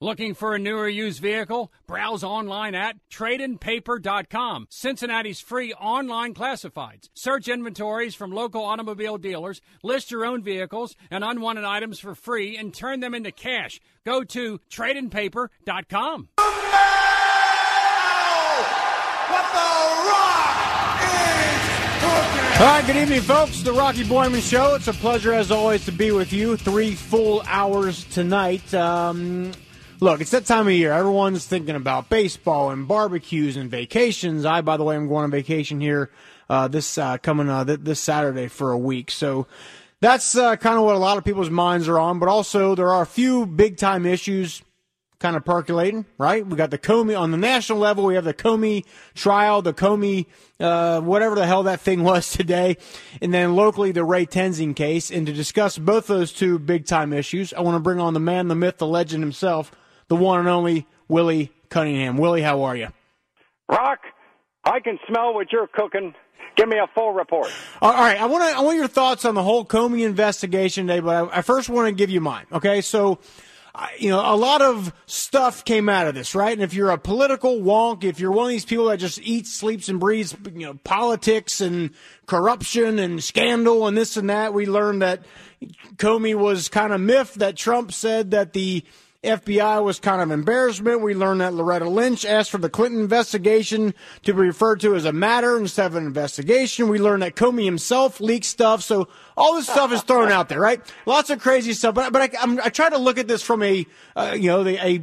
Looking for a newer used vehicle? Browse online at tradeandpaper.com. Cincinnati's free online classifieds. Search inventories from local automobile dealers, list your own vehicles and unwanted items for free, and turn them into cash. Go to tradeandpaper.com. What the rock is cooking? All right, good evening, folks. The Rocky Boiman Show. It's a pleasure, as always, to be with you. Three full hours tonight. Um, look, it's that time of year. Everyone's thinking about baseball and barbecues and vacations. I, by the way, am going on vacation here uh, this uh, coming uh, th- this Saturday for a week. So that's uh, kind of what a lot of people's minds are on. But also, there are a few big time issues kind of percolating, right? We got the Comey on the national level. We have the Comey trial, the Comey, uh, whatever the hell that thing was today. And then locally, the Ray Tensing case. And to discuss both those two big time issues, I want to bring on the man, the myth, the legend himself, the one and only Willie Cunningham. Willie, how are you? Rock, I can smell what you're cooking. Give me a full report. All right, I want to. I want your thoughts on the whole Comey investigation today, but I, I first want to give you mine. Okay, so you know, a lot of stuff came out of this, right? And if you're a political wonk, if you're one of these people that just eats, sleeps, and breathes, you know, politics and corruption and scandal and this and that, we learned that Comey was kind of miffed that Trump said that the FBI was kind of embarrassment. We learned that Loretta Lynch asked for the Clinton investigation to be referred to as a matter instead of an investigation. We learned that Comey himself leaked stuff. So all this stuff is thrown out there, right? Lots of crazy stuff. But, but I, I'm, I try to look at this from a, uh, you know, the, a,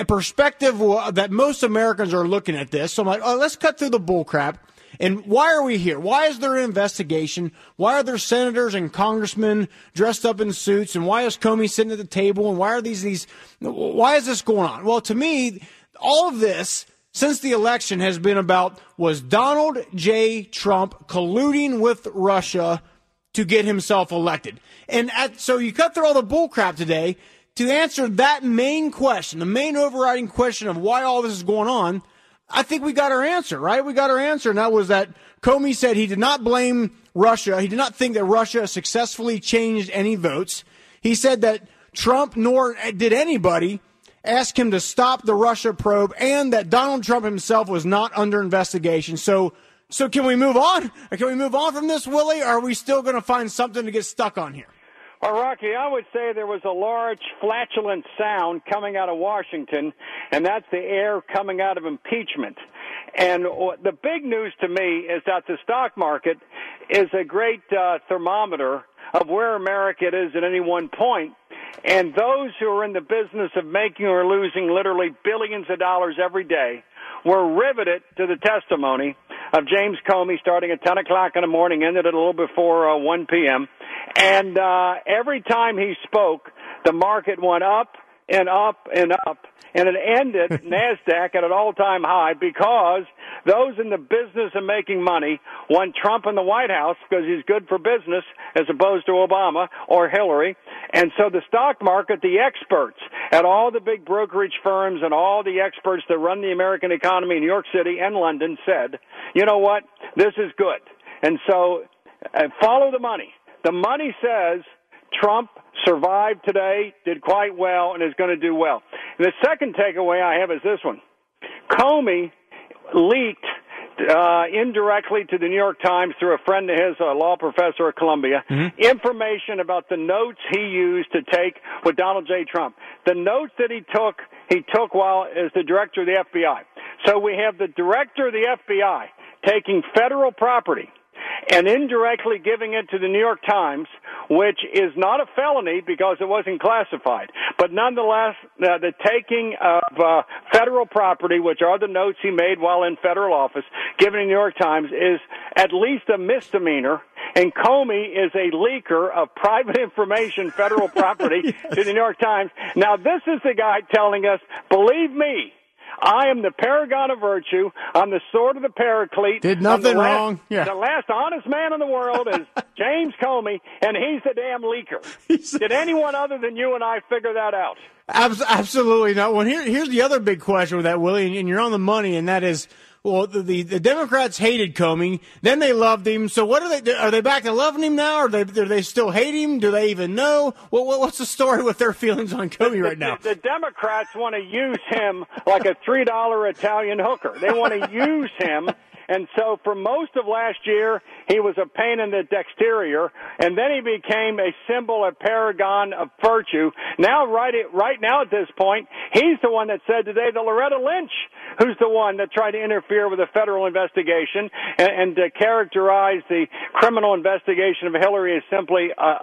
a perspective that most Americans are looking at this. So I'm like, oh, let's cut through the bullcrap. And why are we here? Why is there an investigation? Why are there senators and congressmen dressed up in suits? And why is Comey sitting at the table? And why are these these? Why is this going on? Well, to me, all of this since the election has been about was Donald J. Trump colluding with Russia to get himself elected. And at, so you cut through all the bullcrap today to answer that main question, the main overriding question of why all this is going on. I think we got our answer, right? We got our answer, and that was that Comey said he did not blame Russia. He did not think that Russia successfully changed any votes. He said that Trump nor did anybody ask him to stop the Russia probe and that Donald Trump himself was not under investigation. So, so can we move on? Can we move on from this, Willie? Or are we still going to find something to get stuck on here? Well, Rocky, I would say there was a large flatulent sound coming out of Washington, and that's the air coming out of impeachment. And the big news to me is that the stock market is a great uh, thermometer of where America is at any one point. And those who are in the business of making or losing literally billions of dollars every day were riveted to the testimony of James Comey starting at 10 o'clock in the morning, ended at a little before uh, 1 p.m. And uh, every time he spoke, the market went up and up and up, and it ended Nasdaq at an all-time high because those in the business of making money want Trump in the White House because he's good for business as opposed to Obama or Hillary. And so the stock market, the experts at all the big brokerage firms and all the experts that run the American economy in New York City and London said, you know what? This is good. And so uh, follow the money. The money says Trump survived today, did quite well, and is going to do well. And the second takeaway I have is this one. Comey leaked uh, indirectly to the New York Times through a friend of his, a law professor at Columbia, mm-hmm. information about the notes he used to take with Donald J. Trump. The notes that he took, he took while as the director of the FBI. So we have the director of the FBI taking federal property and indirectly giving it to the New York Times which is not a felony because it wasn't classified. But nonetheless, uh, the taking of uh, federal property, which are the notes he made while in federal office, given to the New York Times, is at least a misdemeanor. And Comey is a leaker of private information, federal property, yes. to the New York Times. Now, this is the guy telling us, believe me, I am the paragon of virtue. I'm the sword of the paraclete. Did nothing last, wrong. Yeah. The last honest man in the world is James Comey, and he's the damn leaker. Did anyone other than you and I figure that out? Absolutely not. Well, here, here's the other big question with that, Willie, and you're on the money, and that is – well, the, the, the Democrats hated Comey, then they loved him. So what are they? Are they back to loving him now? Or they do they still hate him? Do they even know? What, what what's the story with their feelings on Comey right now? The, the Democrats want to use him like a three dollar Italian hooker. They want to use him and so for most of last year, he was a pain in the exterior, and then he became a symbol, a paragon of virtue. Now, right, right now at this point, he's the one that said today that Loretta Lynch, who's the one that tried to interfere with a federal investigation and, and to characterize the criminal investigation of Hillary as simply, uh,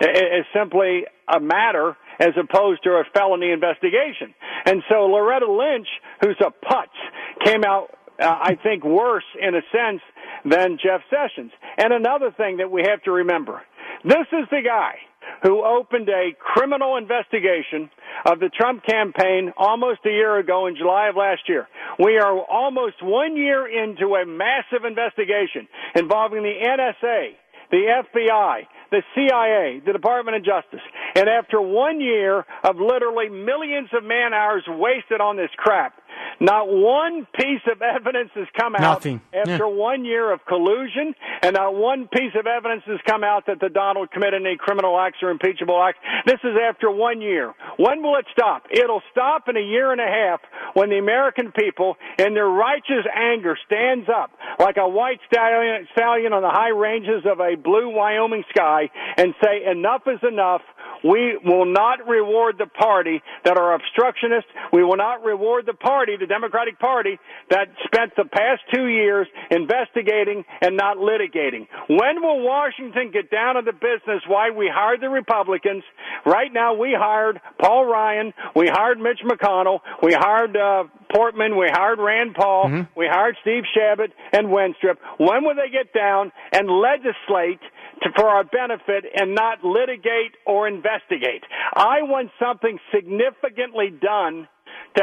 as simply a matter as opposed to a felony investigation. And so Loretta Lynch, who's a putz, came out uh, I think, worse in a sense than Jeff Sessions. And another thing that we have to remember this is the guy who opened a criminal investigation of the Trump campaign almost a year ago in July of last year. We are almost one year into a massive investigation involving the NSA, the FBI, the CIA, the Department of Justice. And after one year of literally millions of man hours wasted on this crap, not one piece of evidence has come out Nothing. after yeah. one year of collusion, and not one piece of evidence has come out that the Donald committed any criminal acts or impeachable acts. This is after one year. When will it stop? It'll stop in a year and a half when the American people, in their righteous anger, stands up like a white stallion, stallion on the high ranges of a blue Wyoming sky and say, enough is enough. We will not reward the party that are obstructionists. We will not reward the party, the Democratic Party, that spent the past two years investigating and not litigating. When will Washington get down to the business why we hired the Republicans? Right now we hired Paul Ryan, we hired Mitch McConnell, we hired uh, Portman, we hired Rand Paul, mm-hmm. we hired Steve Chabot and Wenstrup. When will they get down and legislate to, for our benefit and not litigate or investigate. I want something significantly done to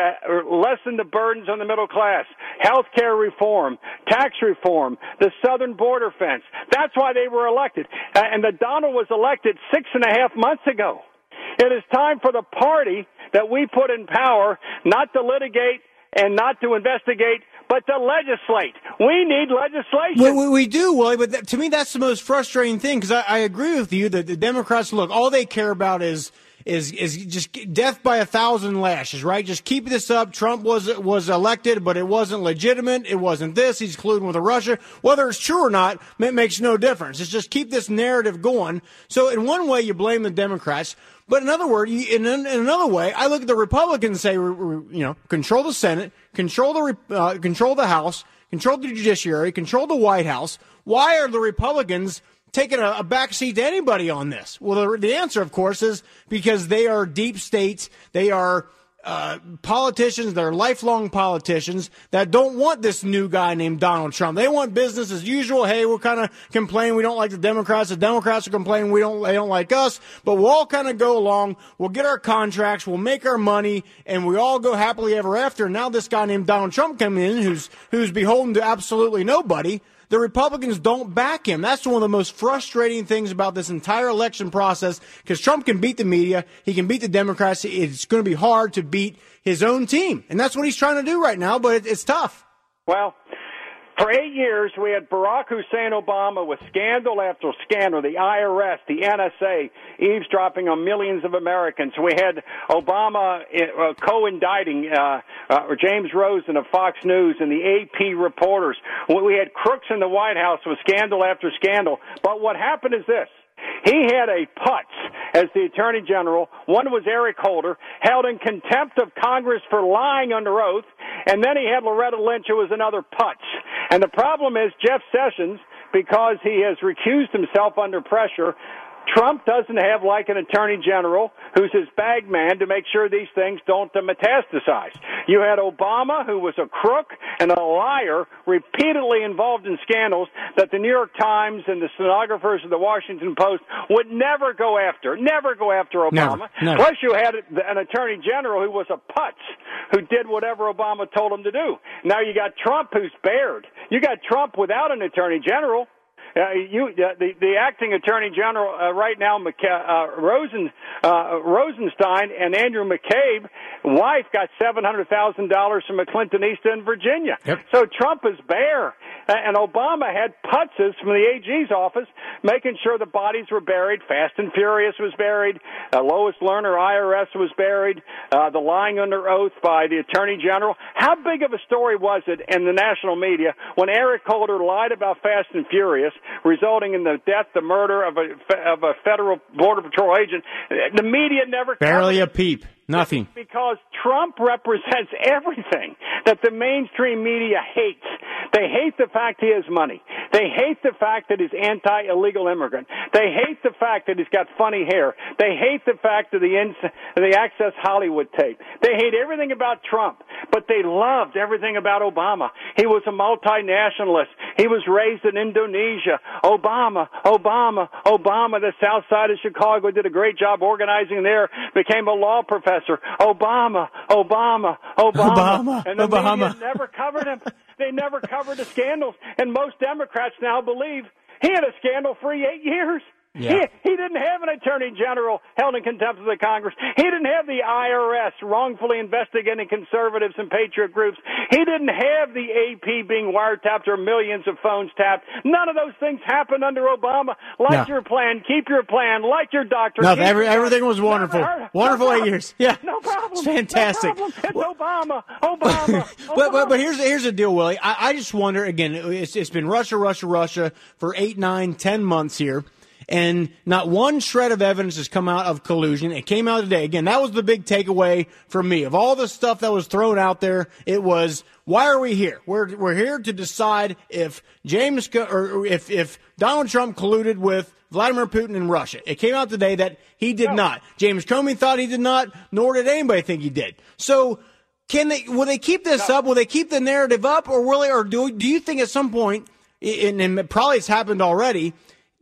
lessen the burdens on the middle class, health care reform, tax reform, the southern border fence. That's why they were elected. And the Donald was elected six and a half months ago. It is time for the party that we put in power not to litigate and not to investigate, but to legislate. We need legislation. We, we, do, Willie, but to me, that's the most frustrating thing because I, I agree with you that the Democrats look, all they care about is is is just death by a thousand lashes, right? Just keep this up. Trump was was elected, but it wasn't legitimate. It wasn't this. He's colluding with Russia. Whether it's true or not, it makes no difference. It's just keep this narrative going. So in one way, you blame the Democrats. But in other words, in, in, another way, I look at the Republicans say, you know, control the Senate, control the uh, control the House, control the judiciary, control the White House. Why are the Republicans taking a, a backseat to anybody on this? Well, the, the answer, of course, is because they are deep states. They are uh, politicians that are lifelong politicians that don't want this new guy named Donald Trump. They want business as usual. Hey, we'll kind of complain we don't like the Democrats. The Democrats are complaining we don't they don't like us. But we'll all kind of go along. We'll get our contracts. We'll make our money, and we all go happily ever after. Now this guy named Donald Trump comes in, who's who's beholden to absolutely nobody the Republicans don't back him. That's one of the most frustrating things about this entire election process because Trump can beat the media, he can beat the Democrats. It's going to be hard to beat his own team. And that's what he's trying to do right now, but it's tough. Well, for eight years, we had Barack Hussein Obama with scandal after scandal, the IRS, the NSA, eavesdropping on millions of Americans. We had Obama uh, co-indicting uh, uh, James Rosen of Fox News and the AP reporters. We had crooks in the White House with scandal after scandal. But what happened is this. He had a putz as the Attorney General. One was Eric Holder, held in contempt of Congress for lying under oath. And then he had Loretta Lynch, who was another putz. And the problem is Jeff Sessions, because he has recused himself under pressure, Trump doesn't have like an attorney general who's his bag man to make sure these things don't metastasize. You had Obama, who was a crook and a liar, repeatedly involved in scandals that the New York Times and the stenographers of the Washington Post would never go after, never go after Obama. Never, never. Plus, you had an attorney general who was a putz, who did whatever Obama told him to do. Now you got Trump, who's bared. You got Trump without an attorney general. Uh, you, uh, the the acting attorney general uh, right now, McCa- uh, Rosen uh, Rosenstein and Andrew McCabe, wife got seven hundred thousand dollars from a Clinton East End, Virginia. Yep. So Trump is bare, Uh, and Obama had putzes from the AG's office making sure the bodies were buried. Fast and Furious was buried. Uh, Lois Lerner, IRS, was buried. Uh, the lying under oath by the attorney general. How big of a story was it in the national media when Eric Holder lied about Fast and Furious? Resulting in the death, the murder of a of a federal border patrol agent. The media never barely covered a peep, nothing. because Trump represents everything that the mainstream media hates. They hate the fact he has money. They hate the fact that he's anti-illegal immigrant. They hate the fact that he's got funny hair. They hate the fact of the ins- the Access Hollywood tape. They hate everything about Trump, but they loved everything about Obama. He was a multinationalist. He was raised in Indonesia. Obama, Obama, Obama. The South Side of Chicago did a great job organizing there. Became a law professor. Obama, Obama, Obama. Obama, and the Obama. media never covered him. They never covered the scandals, and most Democrats now believe he had a scandal-free eight years. Yeah. He, he didn't have an attorney general held in contempt of the Congress. He didn't have the IRS wrongfully investigating conservatives and patriot groups. He didn't have the AP being wiretapped or millions of phones tapped. None of those things happened under Obama. Like No. your plan, keep your plan. Like your doctor. No, every- everything was wonderful. Wonderful no eight years. Yeah. No problem. It's fantastic. Problem. It's Well- Obama. Obama. but, but but here's here's the deal, Willie. I, I just wonder again. It's it's been Russia, Russia, Russia for eight, nine, ten months here, and not one shred of evidence has come out of collusion. It came out today. Again, that was the big takeaway for me of all the stuff that was thrown out there. It was why are we here? We're we're here to decide if James or if if Donald Trump colluded with. Vladimir Putin in Russia. It came out today that he did not. James Comey thought he did not, nor did anybody think he did. So can they? Will they keep this up? Will they keep the narrative up, or will they? Or do do you think at some point, and, and probably it's happened already?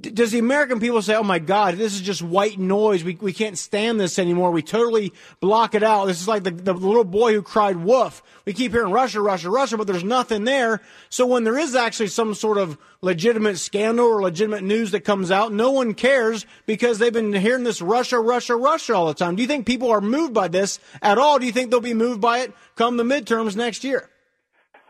Does the American people say, "Oh my God, this is just white noise. We we can't stand this anymore. We totally block it out. This is like the, the little boy who cried wolf. We keep hearing Russia, Russia, Russia, but there's nothing there. So when there is actually some sort of legitimate scandal or legitimate news that comes out, no one cares because they've been hearing this Russia, Russia, Russia all the time. Do you think people are moved by this at all? Do you think they'll be moved by it come the midterms next year?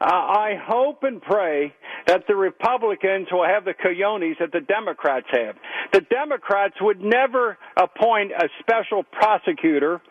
Uh, I hope and pray that the Republicans will have the coyones that the Democrats have. The Democrats would never appoint a special prosecutor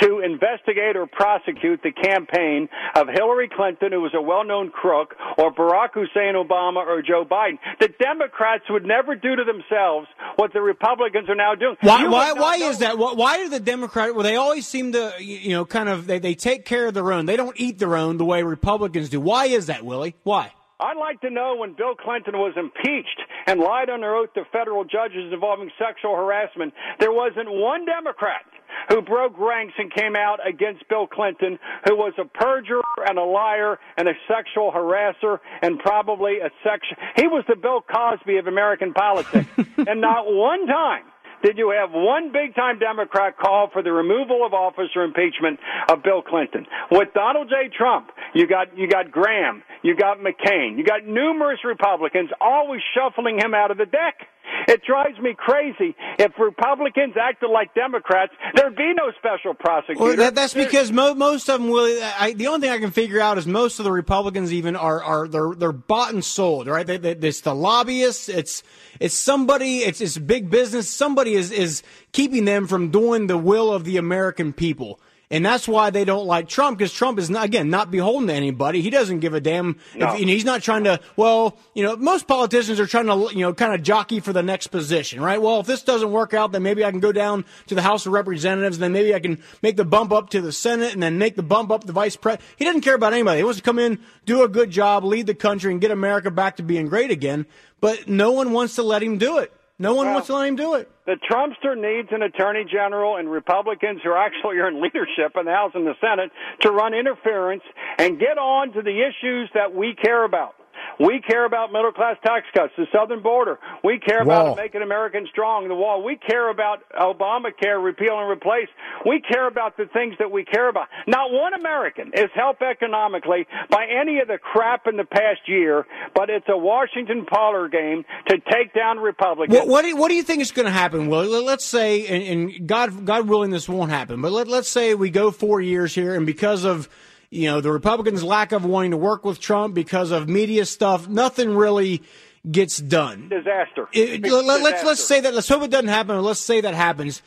to investigate or prosecute the campaign of Hillary Clinton, who was a well-known crook, or Barack Hussein Obama or Joe Biden. The Democrats would never do to themselves what the Republicans are now doing. Why? You Why? Why know- is that? Why, why do the Democrats? Well, they always seem to, you know, kind of they, they take care of their own. They don't eat their own the way Republicans do. Why is that, Willie? Why? I'd like to know when Bill Clinton was impeached and lied under oath to federal judges involving sexual harassment, there wasn't one Democrat who broke ranks and came out against Bill Clinton, who was a perjurer and a liar and a sexual harasser and probably a sex. He was the Bill Cosby of American politics. and not one time did you have one big time Democrat call for the removal of office or impeachment of Bill Clinton? With Donald J. Trump, you got you got Graham, you got McCain, you got numerous Republicans always shuffling him out of the deck. It drives me crazy. If Republicans acted like Democrats, there'd be no special prosecutor. Well, that, that's because mo- most of them will. I, the only thing I can figure out is most of the Republicans even are are they're they're bought and sold, right? They, they, it's the lobbyists. It's it's somebody. It's it's big business. Somebody is is keeping them from doing the will of the American people. And that's why they don't like Trump because Trump is not, again not beholden to anybody. He doesn't give a damn. No. If, he's not trying to. Well, you know, most politicians are trying to you know kind of jockey for the next position, right? Well, if this doesn't work out, then maybe I can go down to the House of Representatives. And then maybe I can make the bump up to the Senate, and then make the bump up to the Vice President. He doesn't care about anybody. He wants to come in, do a good job, lead the country, and get America back to being great again. But no one wants to let him do it. No one Well- wants to let him do it. The Trumpster needs an attorney general and Republicans who actually are in leadership in the House and the Senate to run interference and get on to the issues that we care about. We care about middle class tax cuts, the southern border. We care about Wall. making America strong, the wall. We care about Obamacare, repeal and replace. We care about the things that we care about. Not one American is helped economically by any of the crap in the past year, but it's a Washington parlor game to take down Republicans. What, what, do you, what do you think is going to happen, Willie? Let- Let's say, and, and God, God willing, this won't happen, but let, let's say we go four years here, and because of you know the Republicans' lack of wanting to work with Trump, because of media stuff, nothing really gets done. disaster. It- let, us let's say that. Let's hope it doesn't happen. Let's say that happens.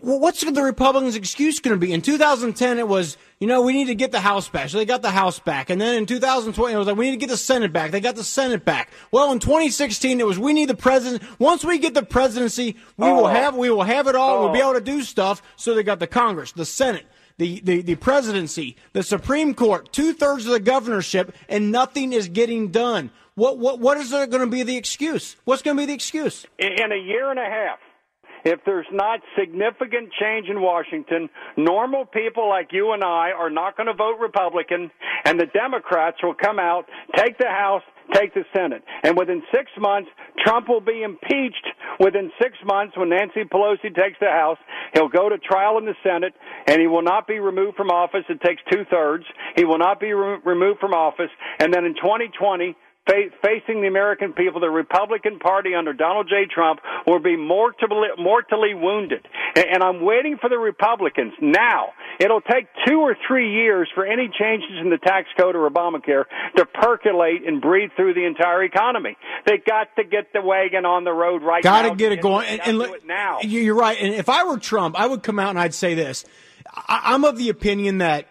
Well, what's the Republicans' excuse going to be? In 2010, it was, you know, we need to get the House back. So they got the House back. And then in 2020, it was like, we need to get the Senate back. They got the Senate back. Well, in 2016, it was, we need the president. Once we get the presidency, we will Oh. have, we will have it all. We'll be Oh. able to do stuff. So they got the Congress, the Senate. The, the, the presidency, the Supreme Court, two thirds of the governorship, and nothing is getting done. What, what, what is there going to be the excuse? What's going to be the excuse? in a year and a half, if there's not significant change in Washington, normal people like you and I are not going to vote Republican, and the Democrats will come out, take the House, take the Senate. And within six months, Trump will be impeached. Within six months, when Nancy Pelosi takes the House, he'll go to trial in the Senate, and he will not be removed from office. It takes two thirds. He will not be re- removed from office. And then in 2020, fa- facing the American people, the Republican Party under Donald J. Trump will be mortally, mortally wounded. And, and I'm waiting for the Republicans now. It'll take two or three years for any changes in the tax code or Obamacare to percolate and breathe through the entire economy. They got to get the wagon on the road right Got now. Got to get it going. And, and do look, it now. you- You're right. And if I were Trump, I would come out and I'd say this. I'm of the opinion that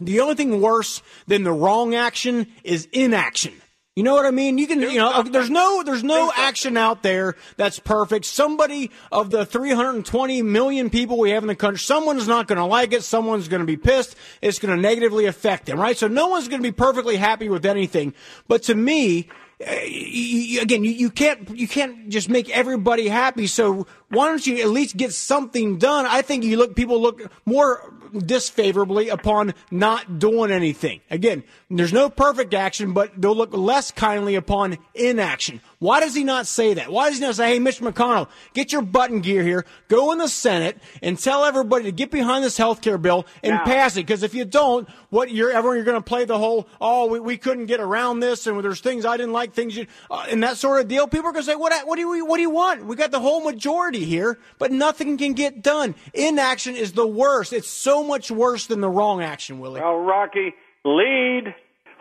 the only thing worse than the wrong action is inaction. You know what I mean? You can, you know, there's no, there's no action out there that's perfect. Somebody of the 320 million people we have in the country, someone's not going to like it. Someone's going to be pissed. It's going to negatively affect them, right? So no one's going to be perfectly happy with anything. But to me, eh, you, again, you, you can't you can't just make everybody happy. So why don't you at least get something done? I think you look people look more disfavorably upon not doing anything. Again, there's no perfect action, but they'll look less kindly upon inaction. Why does he not say that? Why does he not say, "Hey, Mitch McConnell, get your button gear here, go in the Senate, and tell everybody to get behind this health care bill and Now- pass it"? Because if you don't, what you're everyone you're going to play the whole, "Oh, we, we couldn't get around this, and there's things I didn't like, things you," uh, and that sort of deal. People are going to say, "What? What do you what do you want? We got the whole majority here, but nothing can get done. Inaction is the worst. It's so much worse than the wrong action, Willie. Well, Rocky, lead,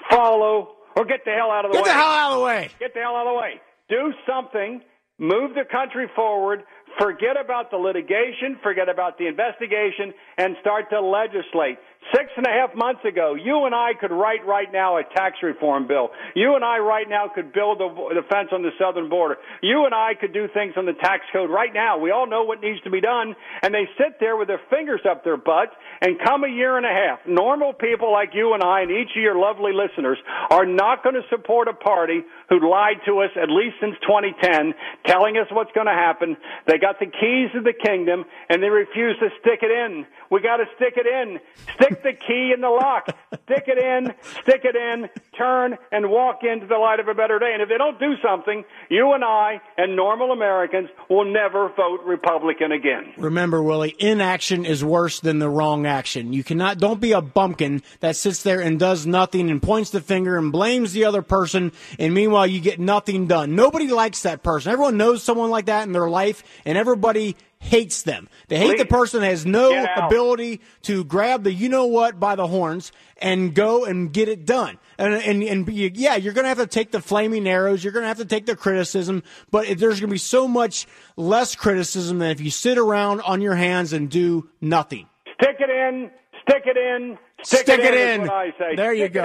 follow, or get the hell out of the Get way. Get the hell out of the way. Get the hell out of the way. Do something. Move the country forward. Forget about the litigation. Forget about the investigation and start to legislate. Six and a half months ago, you and I could write right now a tax reform bill. You and I right now could build a, the fence on the southern border. You and I could do things on the tax code right now. We all know what needs to be done, and they sit there with their fingers up their butts. And come a year and a half, normal people like you and I, and each of your lovely listeners, are not going to support a party who lied to us at least since 2010, telling us what's going to happen. They got the keys of the kingdom, and they refuse to stick it in. We got to stick it in. Stick the key in the lock. Stick it in. Stick it in. Turn and walk into the light of a better day. And if they don't do something, you and I and normal Americans will never vote Republican again. Remember, Willie, inaction is worse than the wrong action. You cannot, don't be a bumpkin that sits there and does nothing and points the finger and blames the other person, and meanwhile you get nothing done. Nobody likes that person. Everyone knows someone like that in their life, and everybody hates them. They hate the person that has no ability to grab the you know what by the horns and go and get it done. And, and, and you- yeah, you're going to have to take the flaming arrows. You're going to have to take the criticism, but it- there's going to be so much less criticism than if you sit around on your hands and do nothing. Stick it in. Stick it in. Stick, it is in. what I say. There you Stick go.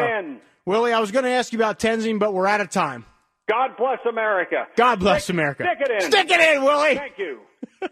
Willie, I was going to ask you about Tensing, but we're out of time. God bless America. God bless Stick- America. Stick it in. Stick it in, Willie. Thank you.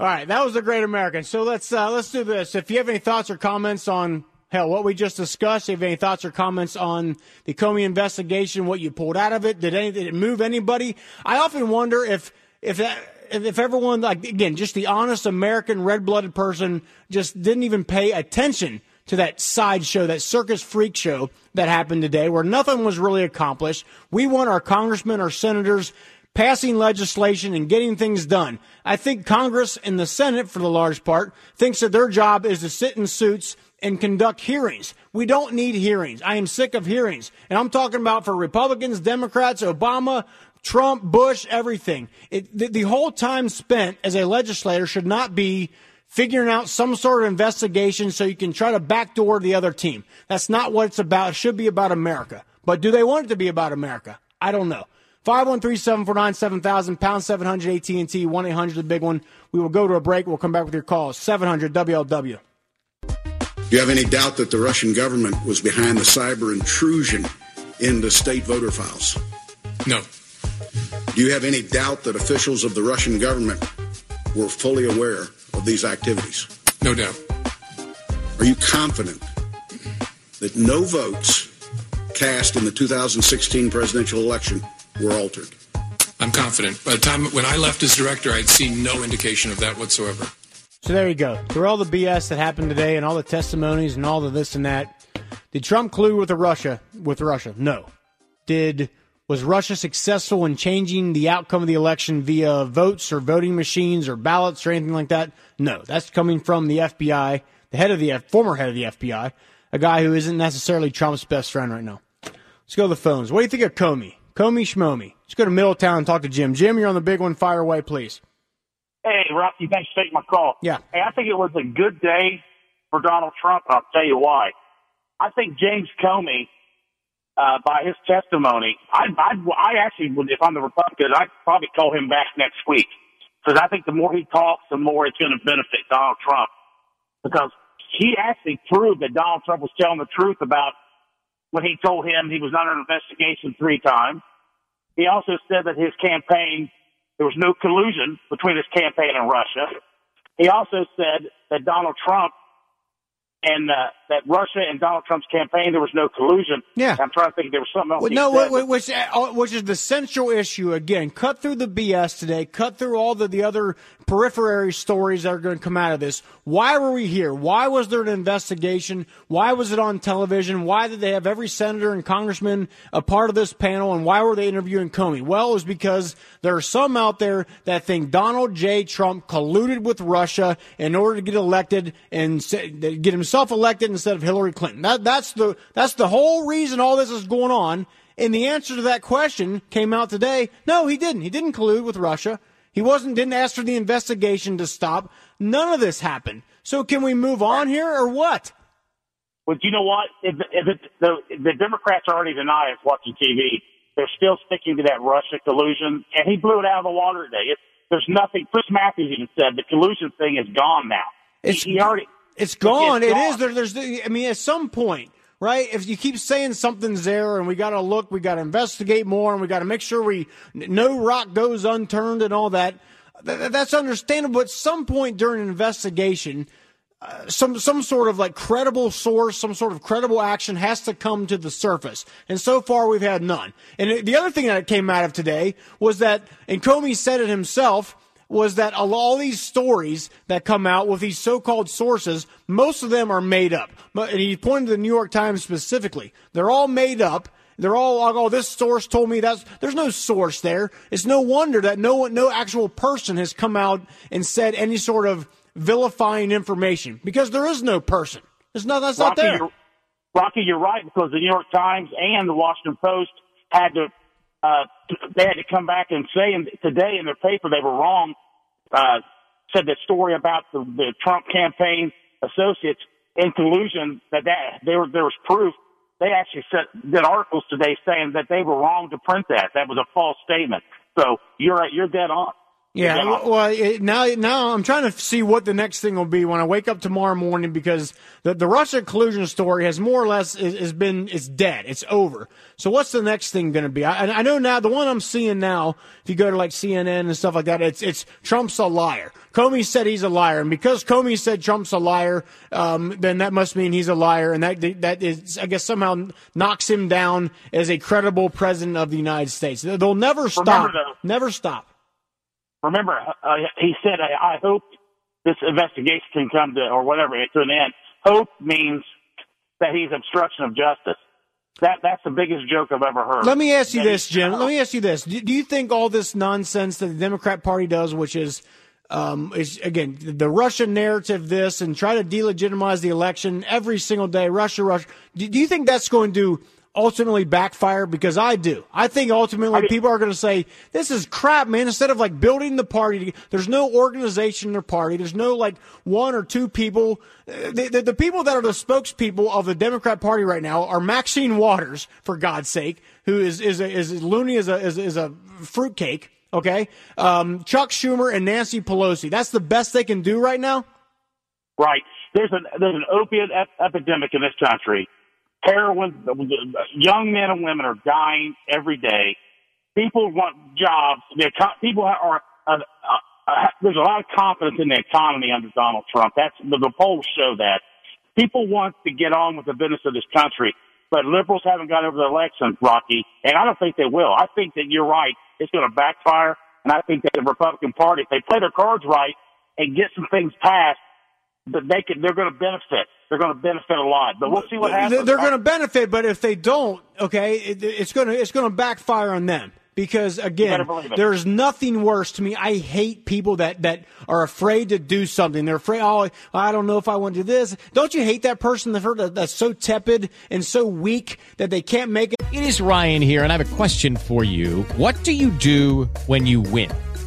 All right, that was the Great American. So let's uh, let's do this. If you have any thoughts or comments on hell what we just discussed, if you have any thoughts or comments on the Comey investigation, what you pulled out of it, did any did it move anybody? I often wonder if if that if, if everyone, like, again, just the honest American red blooded person just didn't even pay attention to that sideshow, that circus freak show that happened today where nothing was really accomplished. We want our congressmen, our senators passing legislation and getting things done. I think Congress and the Senate, for the large part, thinks that their job is to sit in suits and conduct hearings. We don't need hearings. I am sick of hearings. And I'm talking about for Republicans, Democrats, Obama, Trump, Bush, everything. It, the, the whole time spent as a legislator should not be figuring out some sort of investigation so you can try to backdoor the other team. That's not what it's about. It should be about America. But do they want it to be about America? I don't know. 513-749-7000, pound 700 AT&T, 1-800, the big one. We will go to a break. We'll come back with your calls. 700 WLW. Do you have any doubt that the Russian government was behind the cyber intrusion into state voter files? No. Do you have any doubt that officials of the Russian government were fully aware of these activities? No doubt. Are you confident that no votes cast in the 2016 presidential election were altered? I'm confident. By the time when I left as director, I'd seen no indication of that whatsoever. So there you go. Through all the BS that happened today and all the testimonies and all the this and that, did Trump clue with the Russia with Russia? No. Did was Russia successful in changing the outcome of the election via votes or voting machines or ballots or anything like that? No. That's coming from the FBI, the head of the F, former head of the FBI, a guy who isn't necessarily Trump's best friend right now. Let's go to the phones. What do you think of Comey? Comey Schmomy. Let's go to Middletown and talk to Jim. Jim, you're on the big one. Fire away, please. Hey, Rocky, thanks for taking my call. Yeah. Hey, I think it was a good day for Donald Trump. I'll tell you why. I think James Comey uh, by his testimony, I, I, I actually would, if I'm the Republican, I'd probably call him back next week because I think the more he talks, the more it's going to benefit Donald Trump because he actually proved that Donald Trump was telling the truth about when he told him he was under investigation three times. He also said that his campaign, there was no collusion between his campaign and Russia. He also said that Donald Trump and uh, that Russia and Donald Trump's campaign there was no collusion. Yeah, I'm trying to think there was something else. Well, no, which uh, which is the central issue again. Cut through the BS today. Cut through all the the other periphery stories that are going to come out of this. Why were we here? Why was there an investigation? Why was it on television? Why did they have every senator and congressman a part of this panel? And why were they interviewing Comey? Well, it was because there are some out there that think Donald J. Trump colluded with Russia in order to get elected and get himself elected instead of Hillary Clinton. That, that's the that's the whole reason all this is going on. And the answer to that question came out today. No, he didn't. He didn't collude with Russia. He wasn't didn't ask for the investigation to stop. None of this happened. So can we move on here or what? Well, you know what? If, if it, the, the Democrats already deny it's watching TV, they're still sticking to that Russia collusion, and he blew it out of the water today. It, there's nothing. Chris Matthews even said the collusion thing is gone now. It's, he, he already. It's gone. It's gone. There, there's. I mean, at some point, right? If you keep saying something's there and we got to look, we got to investigate more and we got to make sure we, no rock goes unturned and all that. That's understandable. At some point during an investigation, uh, some some sort of like credible source, some sort of credible action has to come to the surface. And so far, we've had none. And the other thing that came out of today was that, and Comey said it himself was that all these stories that come out with these so-called sources, most of them are made up. And he pointed to the New York Times specifically. They're all made up. They're all, oh, this source told me that there's no source there. It's no wonder that no one, no actual person has come out and said any sort of vilifying information because there is no person. There's no, that's Rocky, not there. You're, Rocky, you're right because the New York Times and the Washington Post had to uh, they had to come back and say in, today in their paper they were wrong. Uh, said that story about the, the Trump campaign associates in collusion that, that there, there was proof. They actually said, did articles today saying that they were wrong to print that. That was a false statement. So you're you're dead on. Yeah, well, it, now now I'm trying to see what the next thing will be when I wake up tomorrow morning because the the Russia collusion story has more or less has been it's dead, it's over. So what's the next thing going to be? I, I know now the one I'm seeing now. If you go to like CNN and stuff like that, it's it's Trump's a liar. Comey said he's a liar, and because Comey said Trump's a liar, um, then that must mean he's a liar, and that that is I guess somehow knocks him down as a credible president of the United States. They'll never stop, never stop remember, uh, he said, I, I hope this investigation can come to, or whatever, to an end. Hope means that he's obstruction of justice. That that's the biggest joke I've ever heard. Let me ask you That this, Jim. Let me ask you this: Do, do you think all this nonsense that the Democrat Party does, which is, um, is again the Russian narrative, this and try to delegitimize the election every single day, Russia, Russia? Do, do you think that's going to ultimately backfire? Because I do. I think ultimately people are going to say this is crap, man. Instead of like building the party, there's no organization in their party. There's no like one or two people. The, the, the people that are the spokespeople of the Democrat Party right now are Maxine Waters, for God's sake, who is is a, is loony as a is, is a fruitcake. Okay, um, Chuck Schumer and Nancy Pelosi. That's the best they can do right now. Right. There's an there's an opiate ep- epidemic in this country. Heroin, young men and women are dying every day. People want jobs. People are. Uh, uh, uh, there's a lot of confidence in the economy under Donald Trump. That's the, the polls show that. People want to get on with the business of this country, but liberals haven't got over the election, Rocky, and I don't think they will. I think that you're right. It's going to backfire, and I think that the Republican Party, if they play their cards right and get some things passed, that they can, they're going to benefit. They're going to benefit a lot. But we'll see what happens. They're, they're going to benefit, but if they don't, okay, it, it's going to it's going to backfire on them because again, better believe it. there's nothing worse to me. I hate people that that are afraid to do something. They're afraid. Oh, I don't know if I want to do this. Don't you hate that person that's so tepid and so weak that they can't make it? It is Ryan here, and I have a question for you. What do you do when you win?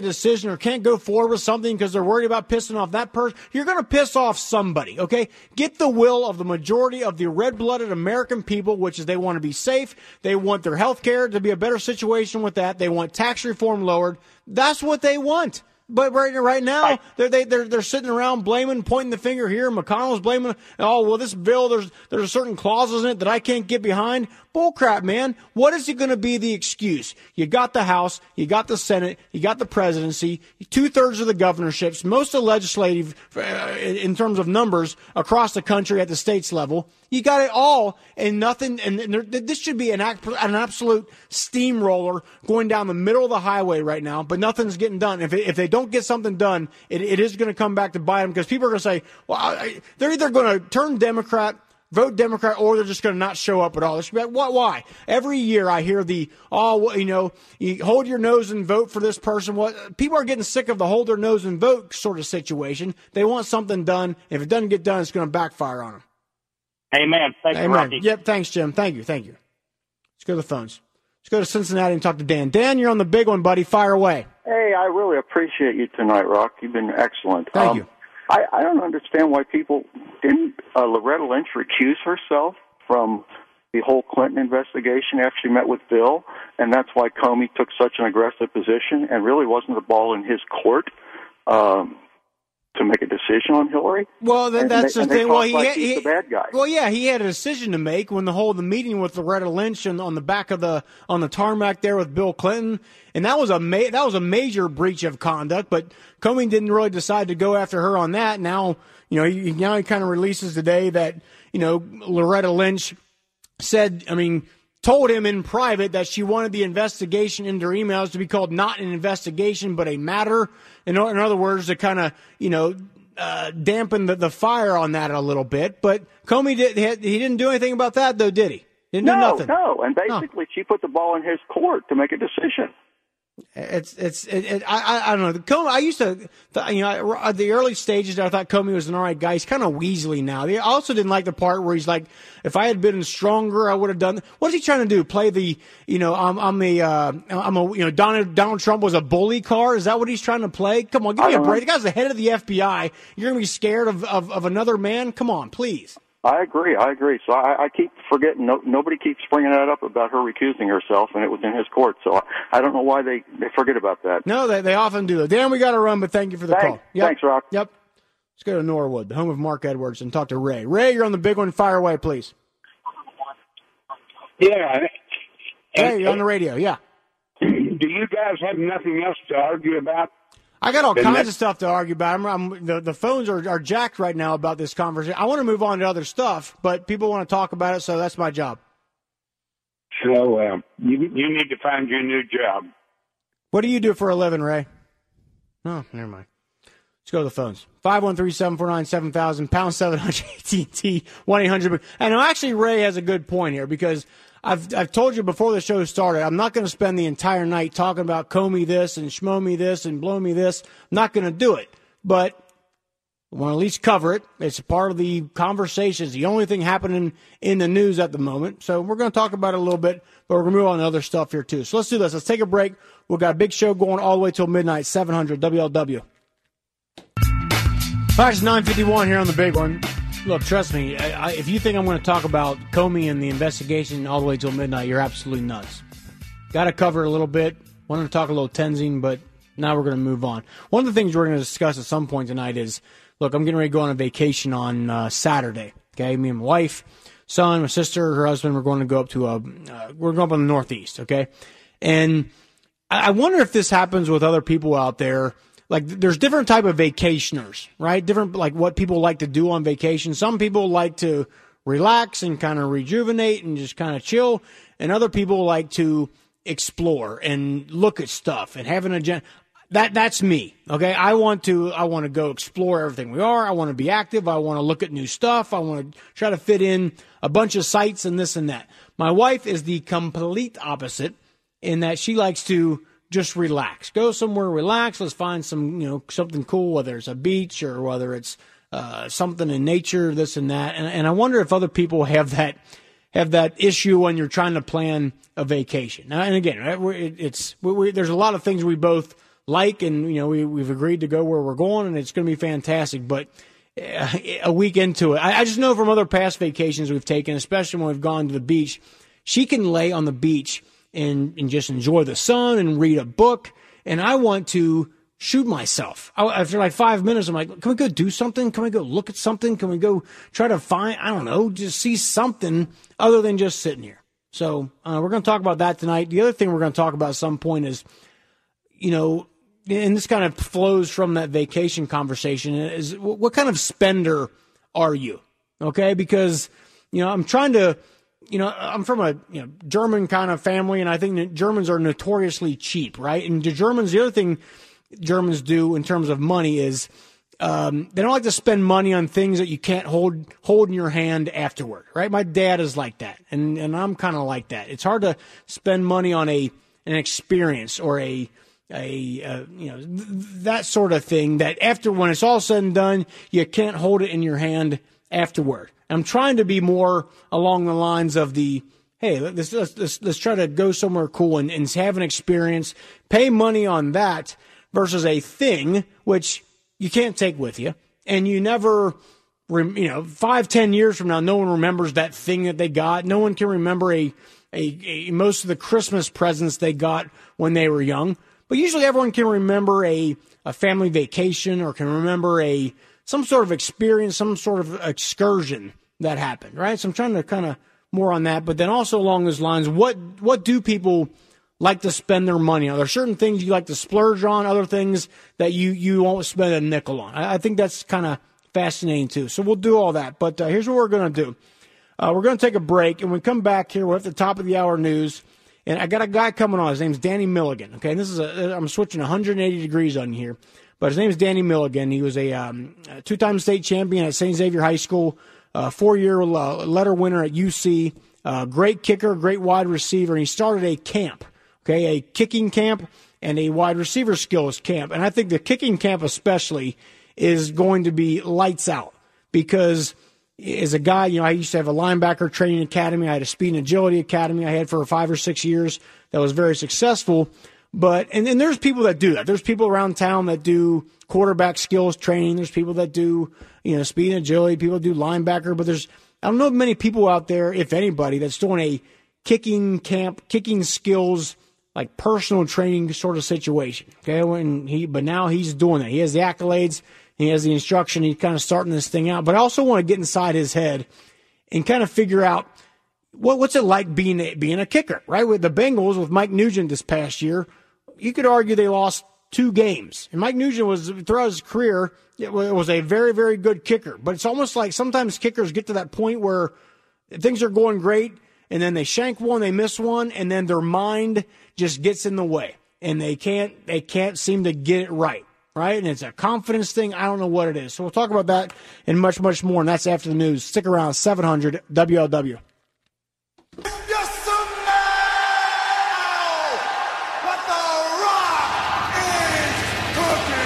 decision or can't go forward with something because they're worried about pissing off that person, you're going to piss off somebody, okay? Get the will of the majority of the red-blooded American people, which is they want to be safe. They want their health care to be a better situation with that. They want tax reform lowered. That's what they want. But right, right now, they're, they, they're, they're sitting around blaming, pointing the finger here. McConnell's blaming, oh, well, this bill, there's, there's certain clauses in it that I can't get behind. Bullcrap, man. What is it going to be the excuse? You got the House, you got the Senate, you got the presidency, two thirds of the governorships, most of the legislative, uh, in terms of numbers across the country at the states level. You got it all and nothing. And, there, this should be an, an absolute steamroller going down the middle of the highway right now, but nothing's getting done. If, it, if they don't get something done, it, it is going to come back to bite them because people are going to say, well, I, they're either going to turn Democrat vote Democrat or they're just going to not show up at all. It's like, what? Why? Every year I hear the oh, you know, you hold your nose and vote for this person. What? People are getting sick of the hold their nose and vote sort of situation. They want something done. If it doesn't get done, it's going to backfire on them. Amen. Thank you, Amen. Rocky. Yep. Thanks, Jim. Thank you. Thank you. Let's go to the phones. Let's go to Cincinnati and talk to Dan. Dan, you're on the big one, buddy. Fire away. Hey, I really appreciate you tonight, Rock. You've been excellent. Thank Um, you. I, I don't understand why people didn't uh, Loretta Lynch recuse herself from the whole Clinton investigation after she met with Bill, and that's why Comey took such an aggressive position and really wasn't the ball in his court. Um, to make a decision on Hillary. Well, And that's they- the thing. Well, he, like he the bad guy. Well, yeah, he had a decision to make when the whole the meeting with Loretta Lynch and on the back of the on the tarmac there with Bill Clinton, and that was a ma- that was a major breach of conduct. But Comey didn't really decide to go after her on that. Now, you know, he, now he kind of releases today that you know Loretta Lynch said, I mean, told him in private that she wanted the investigation into her emails to be called not an investigation but a matter. In, in other words, to kind of you know uh, dampen the, the fire on that a little bit. But Comey did he, he didn't do anything about that though, did he? Didn't no, do nothing. no, and basically she put the ball in his court to make a decision. It's it's it, it, I I don't know. Comey, I used to you know at the early stages I thought Comey was an all right guy. He's kind of weaselly now. I also didn't like the part where he's like, if I had been stronger, I would have done. What's he trying to do? Play the you know I'm I'm the uh, I'm a you know Donald Donald Trump was a bully car. Is that what he's trying to play? Come on, give me a break. The guy's the head of the FBI. You're gonna be scared of of, of another man? Come on, please. I agree. I agree. So I, I keep forgetting. No, nobody keeps bringing that up about her recusing herself, and it was in his court. So I, I don't know why they they forget about that. No, they they often do. Dan, we got to run, but thank you for the Thanks. call. Yep. Thanks, Rock. Yep. Let's go to Norwood, the home of Mark Edwards, and talk to Ray. Ray, you're on the big one. Fire away, please. Yeah. Hey, you're on the radio. Yeah. Do you guys have nothing else to argue about? I got all kinds of stuff to argue about. I'm, I'm, the, the phones are, are jacked right now about this conversation. I want to move on to other stuff, but people want to talk about it, so that's my job. So um, you you need to find your new job. What do you do for a living, Ray? No, never mind. Let's go to the phones. 513-749-7000, pound 700 AT&T, 1-800. And actually, Ray has a good point here because I've, I've told you before the show started, I'm not going to spend the entire night talking about Comey this and Schmo me this and blow me this. I'm not going to do it. But I want to at least cover it. It's part of the conversation. It's the only thing happening in the news at the moment. So we're going to talk about it a little bit, but we're going to move on to other stuff here too. So let's do this. Let's take a break. We've got a big show going all the way till midnight, 700 WLW. It's 951 here on the big one. Look, trust me, I, I, if you think I'm going to talk about Comey and the investigation all the way till midnight, you're absolutely nuts. Got to cover a little bit. Wanted to talk a little Tensing, but now we're going to move on. One of the things we're going to discuss at some point tonight is look, I'm getting ready to go on a vacation on uh, Saturday. Okay, me and my wife, son, my sister, her husband, we're going to go up to a, uh, we're going up in the Northeast. Okay, and I I wonder if this happens with other people out there. Like, there's different type of vacationers, right? Different, like what people like to do on vacation. Some people like to relax and kind of rejuvenate and just kind of chill, and other people like to explore and look at stuff and have an agenda. That that's me. Okay, I want to I want to go explore everything we are. I want to be active. I want to look at new stuff. I want to try to fit in a bunch of sites and this and that. My wife is the complete opposite in that she likes to just relax. Go somewhere, relax. Let's find some, you know, something cool, whether it's a beach or whether it's uh, something in nature, this and that. And, and I wonder if other people have that have that issue when you're trying to plan a vacation. Now, and again, right, it, it's we, we, there's a lot of things we both like, and you know, we we've agreed to go where we're going, and it's going to be fantastic. But uh, a week into it, I, I just know from other past vacations we've taken, especially when we've gone to the beach, she can lay on the beach and, and just enjoy the sun and read a book. And I want to shoot myself. I, after like five minutes, I'm like, can we go do something? Can we go look at something? Can we go try to find, I don't know, just see something other than just sitting here? So uh, we're going to talk about that tonight. The other thing we're going to talk about at some point is, you know, and this kind of flows from that vacation conversation is what what kind of spender are you? Okay. Because, you know, I'm trying to, you know, I'm from a you know, German kind of family, and I think that Germans are notoriously cheap, right? And the Germans, the other thing Germans do in terms of money is um, they don't like to spend money on things that you can't hold hold in your hand afterward, right? My dad is like that, and and I'm kind of like that. It's hard to spend money on a an experience or a a uh, you know th- that sort of thing that after when it's all said and done, you can't hold it in your hand afterward. I'm trying to be more along the lines of the hey, let's let's let's, let's try to go somewhere cool and, and have an experience, pay money on that versus a thing which you can't take with you, and you never. You know, five, ten years from now, no one remembers that thing that they got. No one can remember a, a, a most of the Christmas presents they got when they were young. But usually, everyone can remember a a family vacation or can remember a some sort of experience, some sort of excursion that happened, right? So I'm trying to kind of more on that, but then also along those lines, what what do people like to spend their money on? Are there certain things you like to splurge on, other things that you you won't spend a nickel on? I, I think that's kind of fascinating too. So we'll do all that. But uh, here's what we're going to do. Uh, we're going to take a break, and when we come back here, we're at the top of the hour news. And I got a guy coming on. His name's Danny Milligan. Okay, and this is a I'm switching 180 degrees on here, but his name is Danny Milligan. He was a, um, two-time state champion at St. Xavier High School, uh, four-year uh, letter winner at UC. Uh, great kicker, great wide receiver, and he started a camp. Okay, a kicking camp and a wide receiver skills camp. And I think the kicking camp especially is going to be lights out because as a guy, you know, I used to have a linebacker training academy. I had a speed and agility academy I had for five or six years that was very successful. But, and, and there's people that do that. There's people around town that do quarterback skills training. There's people that do, you know, speed and agility. People do linebacker, but there's, I don't know many people out there, if anybody, that's doing a kicking camp, kicking skills, like personal training sort of situation. Okay. When he, but now he's doing that. He has the accolades. He has the instruction. He's kind of starting this thing out. But I also want to get inside his head and kind of figure out what, what's it like being a, being a kicker, right? With the Bengals, with Mike Nugent this past year, you could argue they lost two games. And Mike Nugent was throughout his career, it was a very, very good kicker. But it's almost like sometimes kickers get to that point where things are going great, and then they shank one, they miss one, and then their mind just gets in the way, and they can't they can't seem to get it right right? And it's a confidence thing. I don't know what it is. So we'll talk about that and much, much more. And that's after the news. Stick around. 700 WLW.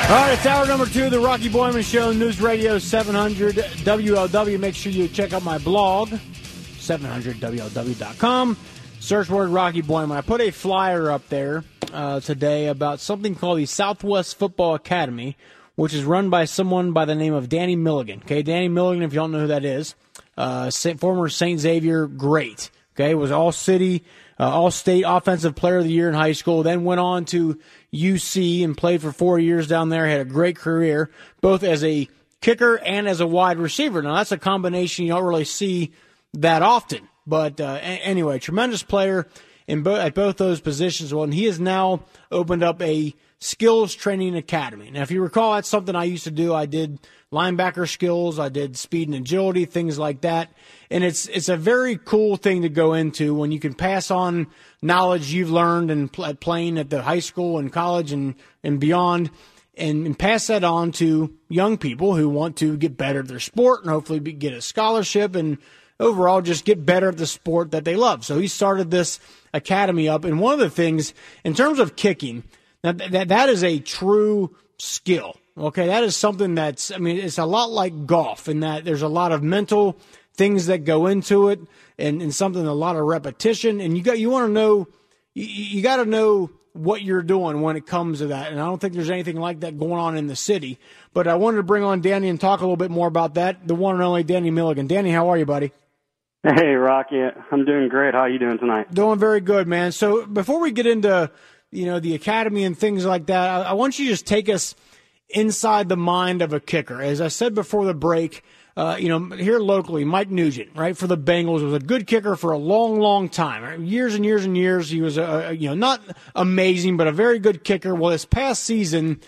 All right, it's hour number two the Rocky Boiman Show, News Radio 700 WLW. Make sure you check out my blog, 700WLW.com. Search word Rocky Boiman. I put a flyer up there uh, today about something called the Southwest Football Academy, which is run by someone by the name of Danny Milligan. Okay, Danny Milligan, if you don't know who that is, uh, former St. Xavier great. Okay, was all city, uh, all state offensive player of the year in high school, then went on to UC and played for four years down there. Had a great career, both as a kicker and as a wide receiver. Now that's a combination you don't really see that often. But uh, anyway, tremendous player in bo- at both those positions. Well, and he has now opened up a skills training academy. Now, if you recall, that's something I used to do. I did linebacker skills, I did speed and agility, things like that. And it's it's a very cool thing to go into when you can pass on knowledge you've learned and pl- playing at the high school and college and and beyond. And, and, pass that on to young people who want to get better at their sport and hopefully be, get a scholarship and overall just get better at the sport that they love. So he started this academy up. And one of the things, in terms of kicking, that, that, that is a true skill. Okay, that is something that's, I mean, it's a lot like golf in that there's a lot of mental things that go into it and, and something, a lot of repetition. And you got, you want to know, you, you got to know what you're doing when it comes to that. And I don't think there's anything like that going on in the city. But I wanted to bring on Danny and talk a little bit more about that. The one and only Danny Milligan. Danny, how are you, buddy? Hey, Rocky. I'm doing great. How are you doing tonight? Doing very good, man. So before we get into, you know, the academy and things like that, I, I want you to just take us inside the mind of a kicker. As I said before the break, uh, you know, here locally, Mike Nugent, right, for the Bengals was a good kicker for a long, long time, right? years and years and years. He was a, a, you know, not amazing, but a very good kicker. Well, this past season,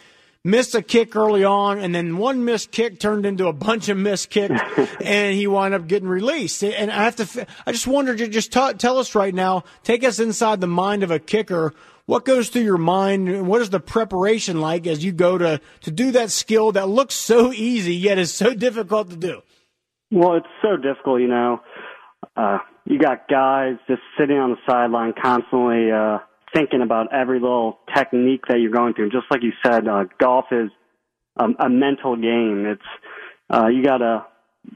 missed a kick early on, and then one missed kick turned into a bunch of missed kicks, and he wound up getting released. And I have to, I just wondered, just t- tell us right now, take us inside the mind of a kicker. What goes through your mind, and what is the preparation like as you go to to do that skill that looks so easy yet is so difficult to do? Well, it's so difficult, you know. Uh, you got guys just sitting on the sideline constantly. Uh, thinking about every little technique that you're going through. Just like you said, uh, golf is um, a mental game. It's uh, you got to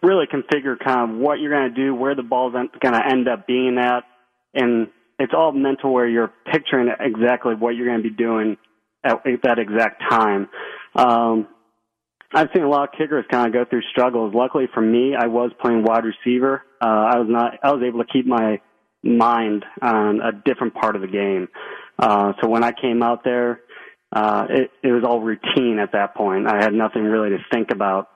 really configure kind of what you're going to do, where the ball's going to end up being at, and it's all mental where you're picturing exactly what you're going to be doing at, at that exact time. Um, I've seen a lot of kickers kind of go through struggles. Luckily for me, I was playing wide receiver. Uh, I was not, I was able to keep my mind on a different part of the game. Uh, so when I came out there, uh, it, it was all routine at that point. I had nothing really to think about.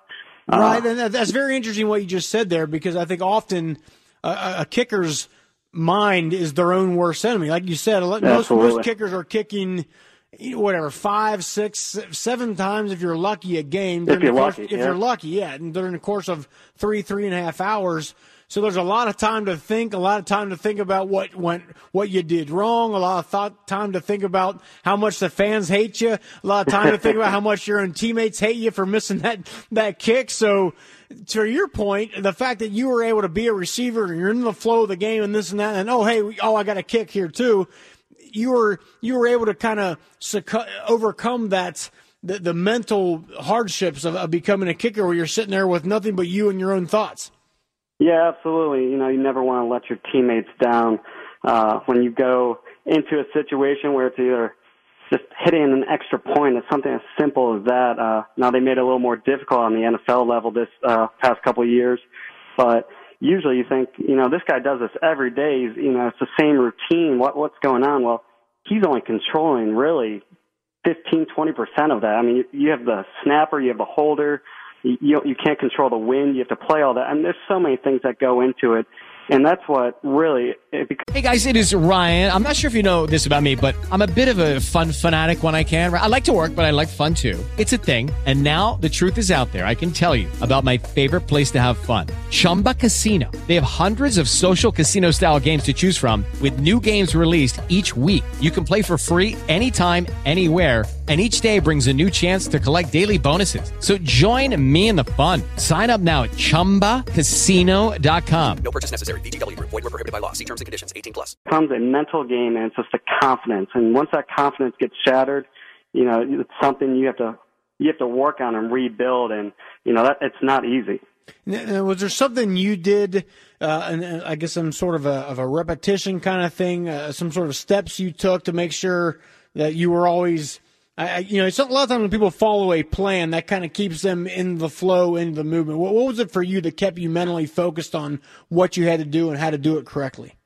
Uh, right, and that's very interesting what you just said there because I think often a, a kicker's mind is their own worst enemy. Like you said, most, most kickers are kicking whatever five, six, seven times if you're lucky a game. If you're course, lucky, if yeah. you're lucky, yeah, and during the course of three, three and a half hours. So there's a lot of time to think, a lot of time to think about what went, what you did wrong, a lot of thought, time to think about how much the fans hate you, a lot of time to think about how much your own teammates hate you for missing that, that kick. So to your point, the fact that you were able to be a receiver and you're in the flow of the game and this and that, and oh, hey, oh, I got a kick here too. you were you were able to kind of succ- overcome that the, the mental hardships of, of becoming a kicker where you're sitting there with nothing but you and your own thoughts. Yeah, absolutely. You know, you never want to let your teammates down uh, when you go into a situation where it's either just hitting an extra point. It's something as simple as that. Uh, now they made it a little more difficult on the NFL level this uh, past couple of years, but usually you think, you know, this guy does this every day. He's, you know, it's the same routine. What what's going on? Well, he's only controlling really 15, 20 percent of that. I mean, you have the snapper, you have the holder. You you can't control the wind. You have to play all that, and there's so many things that go into it. And that's what really. Hey guys, it is Ryan. I'm not sure if you know this about me, but I'm a bit of a fun fanatic when I can. I like to work, but I like fun too. It's a thing. And now the truth is out there. I can tell you about my favorite place to have fun Chumba Casino. They have hundreds of social casino style games to choose from, with new games released each week. You can play for free anytime, anywhere. And each day brings a new chance to collect daily bonuses. So join me in the fun. Sign up now at chumbacasino.com. No purchase necessary. VGW Group. Void were prohibited by law. See terms and conditions. 18 plus. becomes a mental game and it's just a confidence. And once that confidence gets shattered, you know, it's something you have to you have to work on and rebuild. And you know that it's not easy. Now, was there something you did? Uh, and I guess some sort of a of a repetition kind of thing, uh, some sort of steps you took to make sure that you were always. I, you know, a lot of times when people follow a plan, that kind of keeps them in the flow, in the movement. What, what was it for you that kept you mentally focused on what you had to do and how to do it correctly?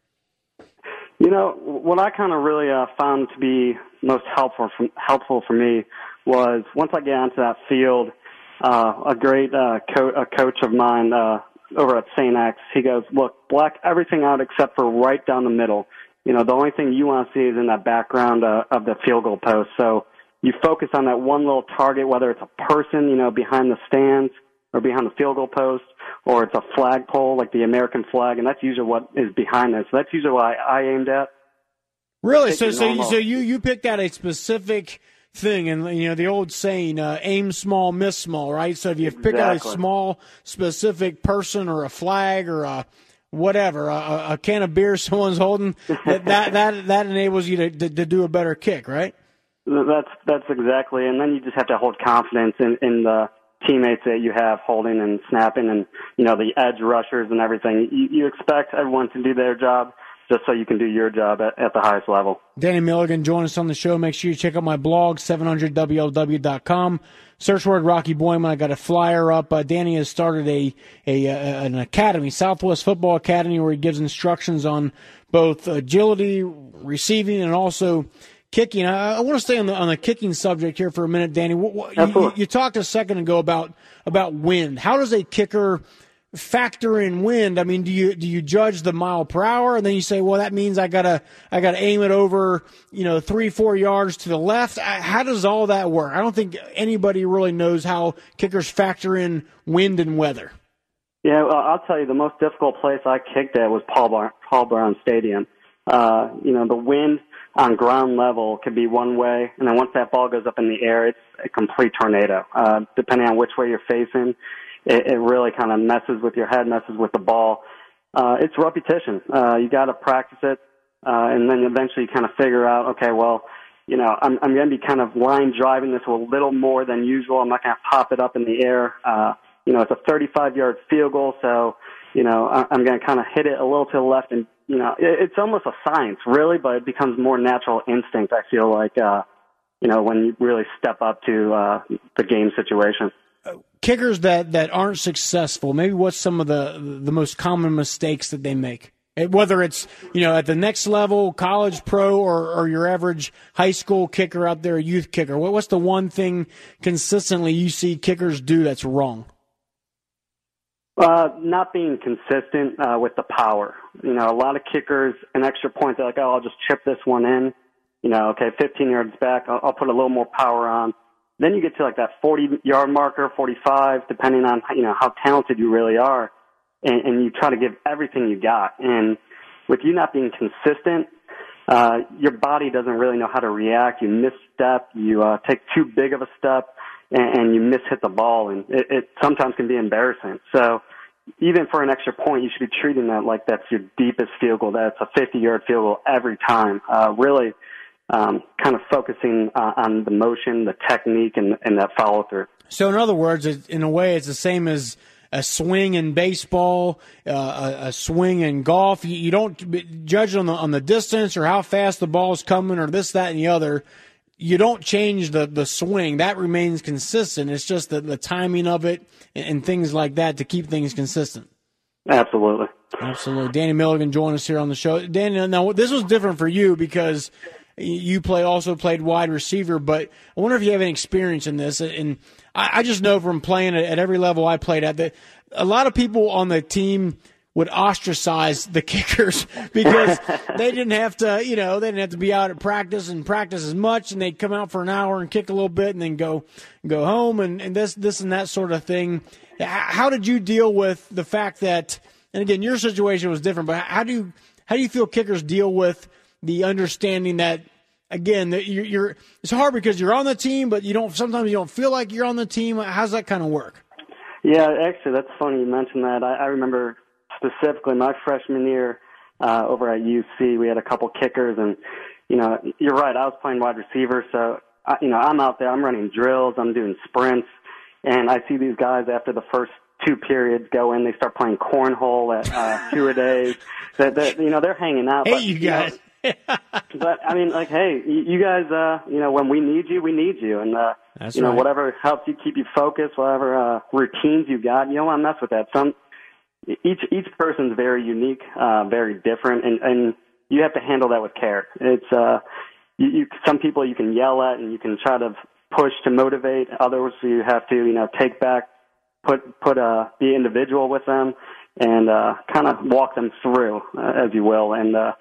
You know, what I kind of really uh, found to be most helpful for, helpful for me was once I get onto that field, uh, a great uh, co- a coach of mine uh, over at St. X, he goes, look, black everything out except for right down the middle. You know, the only thing you want to see is in that background uh, of the field goal post. So you focus on that one little target, whether it's a person, you know, behind the stands or behind the field goal post, or it's a flagpole like the American flag, and that's usually what is behind that. So that's usually what I, I aimed at. Really? So, so, normal- so you you picked out a specific thing, and you know the old saying, uh, "Aim small, miss small." Right? So if you pick out a small, specific person or a flag or a whatever, a- a, a can of beer someone's holding, that that that, that enables you to, to to do a better kick, right? That's that's exactly, and then you just have to hold confidence in, in the teammates that you have holding and snapping, and you know the edge rushers and everything. You, you expect everyone to do their job just so you can do your job at, at the highest level. Danny Milligan, join us on the show. Make sure you check out my blog, 700WLW.com. Search word Rocky Boiman. I got a flyer up. Uh, Danny has started a, a uh, an academy, Southwest Football Academy, where he gives instructions on both agility, receiving, and also kicking. I, I want to stay on the on the kicking subject here for a minute, Danny. What, you, you, talked a second ago about about wind. How does a kicker factor in wind? I mean, do you do you judge the mile per hour, and then you say, well, that means I gotta I gotta aim it over, you know, three four yards to the left? I- How does all that work? I don't think anybody really knows how kickers factor in wind and weather. Yeah, well, I'll tell you, the most difficult place I kicked at was Paul, Bar- Paul Brown Stadium. Uh, you know, the wind on ground level could be one way, and then once that ball goes up in the air, it's a complete tornado. Uh, depending on which way you're facing, it, it really kind of messes with your head, messes with the ball. Uh, it's repetition. Uh, you got to practice it, uh, and then eventually you kind of figure out, okay, well, you know, I'm, I'm going to be kind of line driving this a little more than usual. I'm not going to pop it up in the air. Uh, you know, it's a 35 yard field goal, so, you know, I- I'm going to kind of hit it a little to the left and, you know, it's almost a science, really, but it becomes more natural instinct, I feel like, uh, you know, when you really step up to, uh, the game situation. Kickers that that aren't successful, maybe what's some of the the most common mistakes that they make? Eh, Whether it's you know at the next level, college, pro, or, or your average high school kicker out there, youth kicker. What, what's the one thing consistently you see kickers do that's wrong? Uh, not being consistent uh, with the power. You know, a lot of kickers, an extra point, they're like, oh, I'll just chip this one in. You know, okay, 15 yards back, I'll, I'll put a little more power on. Then you get to like that 40 yard marker, 45, depending on, you know, how talented you really are. And, and you try to give everything you got. And with you not being consistent, uh, your body doesn't really know how to react. You misstep, you uh, take too big of a step, and, and you mishit the ball, and it, it sometimes can be embarrassing. So even for an extra point, you should be treating that like that's your deepest field goal. That's a 50 yard field goal every time. Uh, really, um, kind of focusing uh, on the motion, the technique, and, and that follow through. So, in other words, in a way, it's the same as a swing in baseball, uh, a, a, swing in golf. You, you, don't judge on the on the distance or how fast the ball's coming or this, that, and the other. You don't change the, the swing. That remains consistent. It's just the, the timing of it and, and things like that to keep things consistent. Absolutely. Absolutely. Danny Milligan joined us here on the show. Danny, now this was different for you because you play also played wide receiver, but I wonder if you have any experience in this. And I, I just know from playing at, at every level I played at that a lot of people on the team would ostracize the kickers because they didn't have to, you know, they didn't have to be out at practice and practice as much, and they'd come out for an hour and kick a little bit, and then go go home and, and this this and that sort of thing. How did you deal with the fact that? And again, your situation was different, but how do you how do you feel kickers deal with the understanding that again that you're, you're it's hard because you're on the team, but you don't sometimes you don't feel like you're on the team. How's that kind of work? Yeah, actually, that's funny you mentioned that. I, I remember specifically my freshman year uh, over at UC, we had a couple kickers, and you know, you're right. I was playing wide receiver, so I, you know, I'm out there, I'm running drills, I'm doing sprints, and I see these guys after the first two periods go in, they start playing cornhole at uh, two a days. That, that you know, they're hanging out. Hey, but, you guys. know, but I mean, like, hey, you guys, uh, you know, when we need you, we need you, and uh, That's you know, right. whatever helps you keep you focused, whatever uh, routines you got, you don't want to mess with that. Some each each person's very unique, uh, very different, and and you have to handle that with care. It's uh, you, you some people you can yell at and you can try to push to motivate. Others you have to, you know, take back, put put uh, be individual with them, and uh, kind of walk them through, uh, as you will, and. uh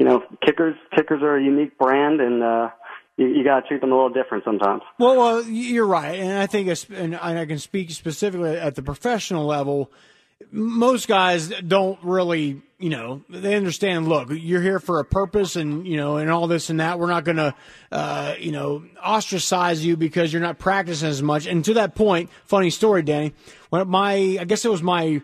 you know, kickers kickers are a unique brand, and uh, you, you got to treat them a little different sometimes. Well, well, you're right, and I think, and I can speak specifically at the professional level. Most guys don't really, you know, they understand. Look, you're here for a purpose, and you know, and all this and that. We're not going to, uh, you know, ostracize you because you're not practicing as much. And to that point, funny story, Danny. When my, I guess it was my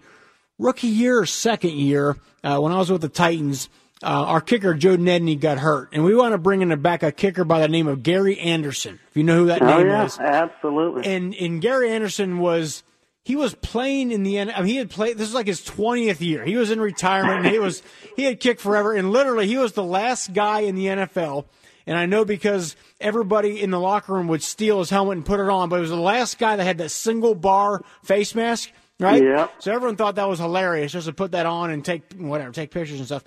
rookie year or second year uh, when I was with the Titans uh, our kicker Joe Nedney got hurt, and we want to bring in back a kicker by the name of Gary Anderson. If you know who that oh, name yeah, is, absolutely. and and Gary Anderson was he was playing in the end. I mean, he had played. This is like his twentieth year. He was in retirement. and he was he had kicked forever, and literally he was the last guy in the NFL. And I know because everybody in the locker room would steal his helmet and put it on, but it was the last guy that had that single bar face mask right? Yeah. So everyone thought that was hilarious just to put that on and take whatever, take pictures and stuff.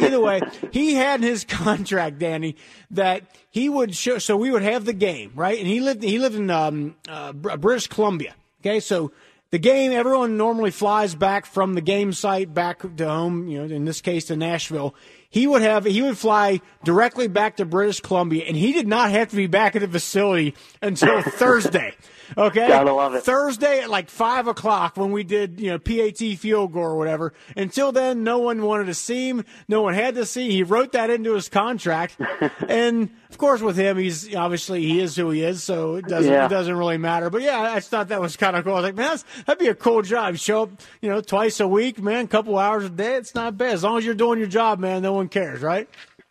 Either way, he had in his contract, Danny, that he would show. So we would have the game, right? And he lived he lived in um, uh, British Columbia. Okay, so. The game, everyone normally flies back from the game site back to home, you know, in this case to Nashville. He would have, he would fly directly back to British Columbia and he did not have to be back at the facility until Thursday. Okay. Gotta love it. Thursday at like five o'clock when we did, you know, PAT field goal or whatever. Until then, no one wanted to see him. No one had to see. He wrote that into his contract. and of course, with him, he's obviously he is who he is, so it doesn't Yeah. it doesn't really matter. But yeah, I just thought that was kind of cool. I was like, man, that's, that'd be a cool job. Show up, you know, twice a week, man, couple hours a day. It's not bad as long as you're doing your job, man. No one cares, right?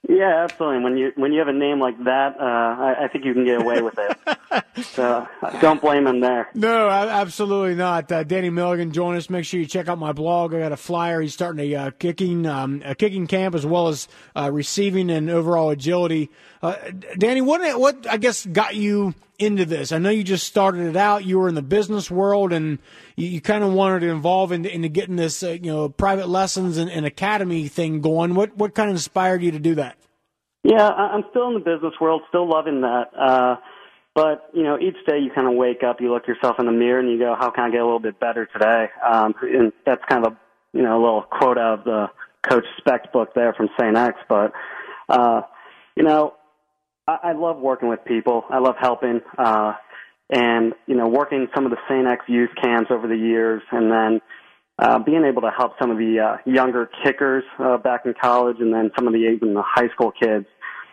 Yeah, absolutely. When you when you have a name like that, uh, I, I think you can get away with it. so don't blame him there. No, absolutely not. Uh, Danny Milligan, join us. Make sure you check out my blog. I got a flyer. He's starting a uh, kicking um, a kicking camp as well as uh, receiving and overall agility. Uh, Danny, what what I guess got you into this? I know you just started it out. You were in the business world and you, you kind of wanted to involve into, into getting this uh, you know private lessons and, and academy thing going. What what kind of inspired you to do that? Yeah, I'm still in the business world, still loving that. Uh, but you know, each day you kind of wake up, you look yourself in the mirror, and you go, "How can I get a little bit better today?" Um, and that's kind of a you know a little quote out of the Coach Specht book there from St. X. But uh, you know, I, love working with people. I love helping, uh, and you know, working some of the St. X youth camps over the years, and then uh, being able to help some of the uh, younger kickers uh, back in college, and then some of the even the high school kids.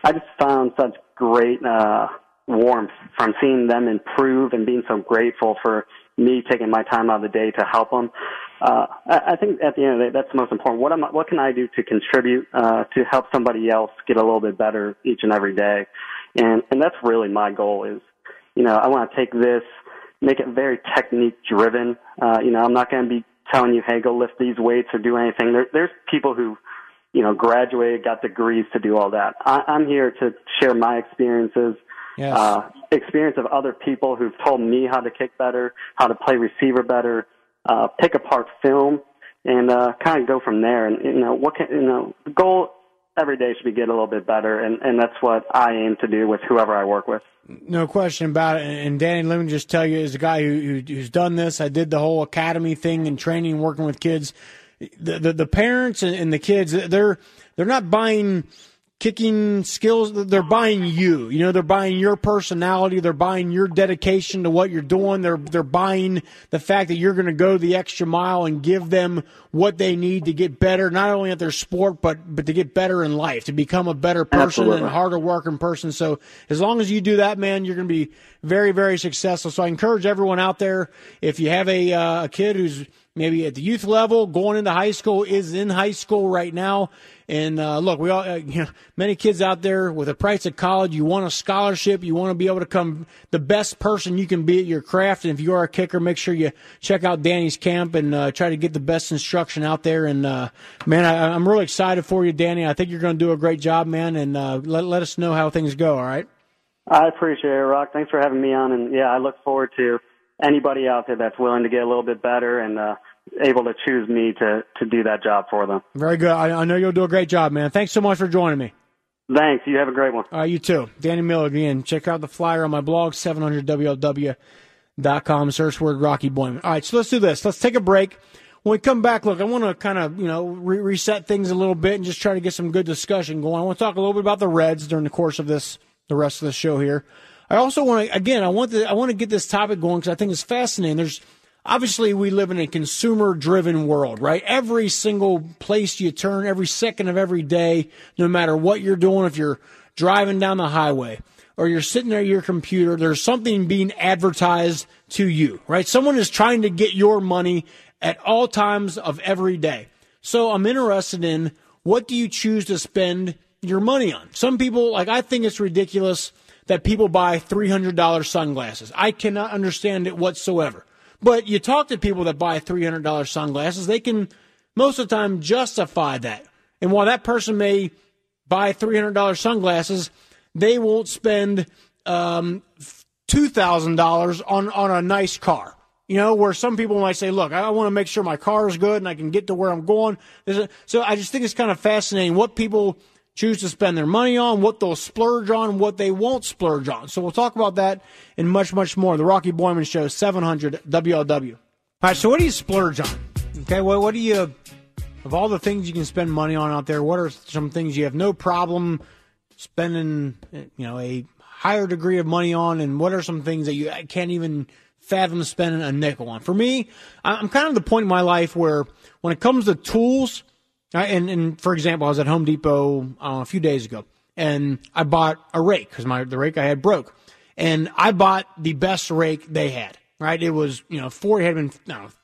I just found such great uh, warmth from seeing them improve and being so grateful for me taking my time out of the day to help them. uh, I, I think at the end of the day, that's the most important. What am I, what can I do to contribute uh, to help somebody else get a little bit better each and every day? And and that's really my goal. Is you know I want to take this, make it very technique driven. Uh, you know I'm not going to be telling you, hey, go lift these weights or do anything. There, there's people who you know graduated, got degrees to do all that. I, I'm here to share my experiences. Yes. Uh, experience of other people who've told me how to kick better, how to play receiver better, uh, pick apart film, and uh, kind of go from there. And you know, what can you know? The goal every day should be get a little bit better, and and that's what I aim to do with whoever I work with. No question about it. And Danny, let me just tell you, as a guy who, who who's done this, I did the whole academy thing and training, working with kids. The the, the parents and, and the kids, they're they're not buying kicking skills. They're buying you. You know they're buying your personality. They're buying your dedication to what you're doing. They're they're buying the fact that you're going to go the extra mile and give them what they need to get better not only at their sport but but to get better in life to become a better person Absolutely. and a harder working person. So as long as you do that man you're going to be very very successful. So i encourage everyone out there if you have a uh, a kid who's maybe at the youth level going into high school is in high school right now and uh, look, we all, uh, you know, many kids out there with the price of college. You want a scholarship. You want to be able to come the best person you can be at your craft. And if you are a kicker, make sure you check out Danny's camp and uh, try to get the best instruction out there. And uh, man, I, I'm really excited for you, Danny. I think you're going to do a great job, man. And uh, let let us know how things go. All right. I appreciate it, Rock. Thanks for having me on, and yeah, I look forward to anybody out there that's willing to get a little bit better and uh, able to choose me to to do that job for them. Very good. I, I know you'll do a great job, man. Thanks so much for joining me. Thanks. You have a great one. All right, you too. Danny Milligan. Check out the flyer on my blog, 700WLW.com. Search word Rocky Boiman. All right, so let's do this. Let's take a break. When we come back, look, I want to kind of, you know, re- reset things a little bit and just try to get some good discussion going. I want to talk a little bit about the Reds during the course of this, the rest of the show here. I also want to, again, I want to, I want to get this topic going because I think it's fascinating. There's, obviously we live in a consumer driven world, right? Every single place you turn, every second of every day, no matter what you're doing, if you're driving down the highway or you're sitting there at your computer, there's something being advertised to you, right? Someone is trying to get your money at all times of every day. So I'm interested in what do you choose to spend your money on? Some people, like, I think it's ridiculous that people buy $300 sunglasses. I cannot understand it whatsoever. But you talk to people that buy $300 sunglasses, they can most of the time justify that. And while that person may buy $300 sunglasses, they won't spend um, $2,000 on, on a nice car. You know, where some people might say, look, I want to make sure my car is good and I can get to where I'm going. So I just think it's kind of fascinating what people choose to spend their money on, what they'll splurge on, what they won't splurge on. So we'll talk about that and much, much more. The Rocky Boiman Show, 700 WLW. All right, so what do you splurge on? Okay, well, what do you, of all the things you can spend money on out there, what are some things you have no problem spending, you know, a higher degree of money on, and what are some things that you can't even fathom spending a nickel on? For me, I'm kind of the point in my life where when it comes to tools, and, and for example, I was at Home Depot uh, a few days ago, and I bought a rake because my the rake I had broke, and I bought the best rake they had. Right, it was you know four it had been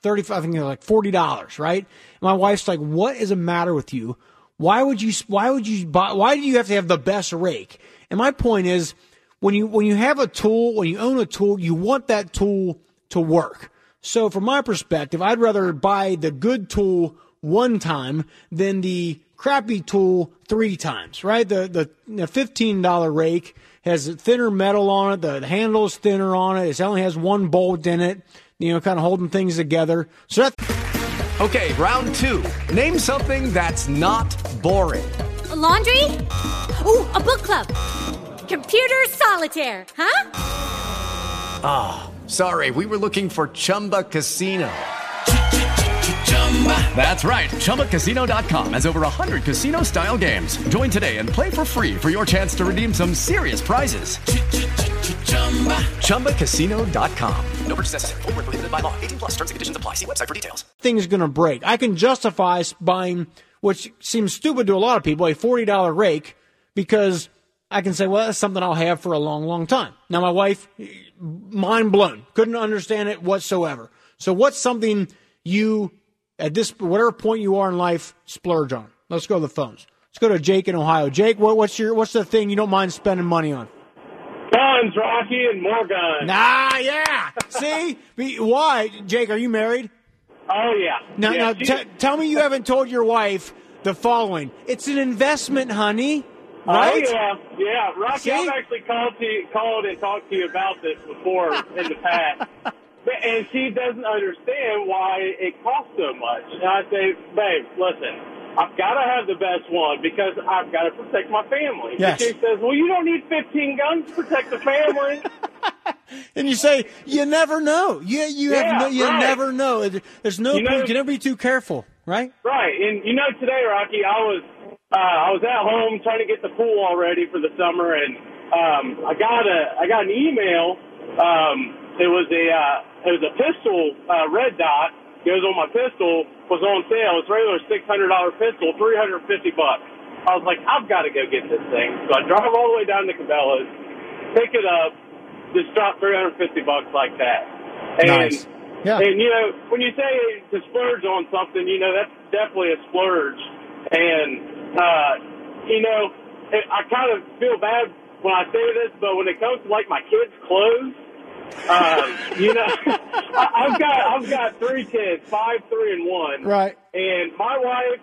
thirty five, I think it was like forty dollars. Right, my wife's like, "What is the matter with you? Why would you? Why would you buy? Why do you have to have the best rake?" And my point is, when you when you have a tool, when you own a tool, you want that tool to work. So from my perspective, I'd rather buy the good tool one time than the crappy tool three times, right? The the, the fifteen dollar rake has thinner metal on it. The, the handle is thinner on it. It only has one bolt in it. You know, kind of holding things together. So that's okay. Round two. Name something that's not boring. A laundry. Ooh, a book club. Computer solitaire. Huh? Ah, oh, sorry. We were looking for Chumba Casino. That's right. ChumbaCasino.com has over 100 casino style games. Join today and play for free for your chance to redeem some serious prizes. ChumbaCasino.com. No purchase necessary. Full prohibited by law. 18 plus terms and conditions apply. See website for details. Thing's going to break. I can justify buying, which seems stupid to a lot of people, a $40 rake because I can say, well, that's something I'll have for a long, long time. Now, my wife, mind blown, couldn't understand it whatsoever. So, what's something you at this whatever point you are in life, splurge on? Let's go to the phones. Let's go to Jake in Ohio. Jake, what, what's your what's the thing you don't mind spending money on? Guns, Rocky, and more guns. Nah, yeah. See, why, Jake? Are you married? Oh yeah. Now, yeah, now t- tell me you haven't told your wife the following. It's an investment, honey. Oh, right? Oh yeah, yeah, Rocky. See? I've actually called to you, called and talked to you about this before in the past, and she doesn't understand why it costs so much. And I say, babe, listen, I've got to have the best one because I've got to protect my family. Yes. And she says, well, you don't need 15 guns to protect the family. And you say you never know. You you Yeah, have no, you right. never know. There's no You know-. You can never be too careful, right? Right, and you know today, Rocky, I was uh, I was at home trying to get the pool all ready for the summer, and um, I got a I got an email. Um, it was a uh, it was a pistol uh, red dot. Goes on my pistol was on sale. It's a regular six hundred dollar pistol, three hundred fifty bucks. I was like, I've got to go get this thing. So I drive all the way down to Cabela's, pick it up, just drop three hundred fifty bucks like that. And Nice. Yeah. and you know, when you say to splurge on something, you know that's definitely a splurge. And uh, you know, it, I kind of feel bad when I say this, but when it comes to like my kids' clothes, um, you know, I've got I've got three kids, five, three, and one. Right. And my wife,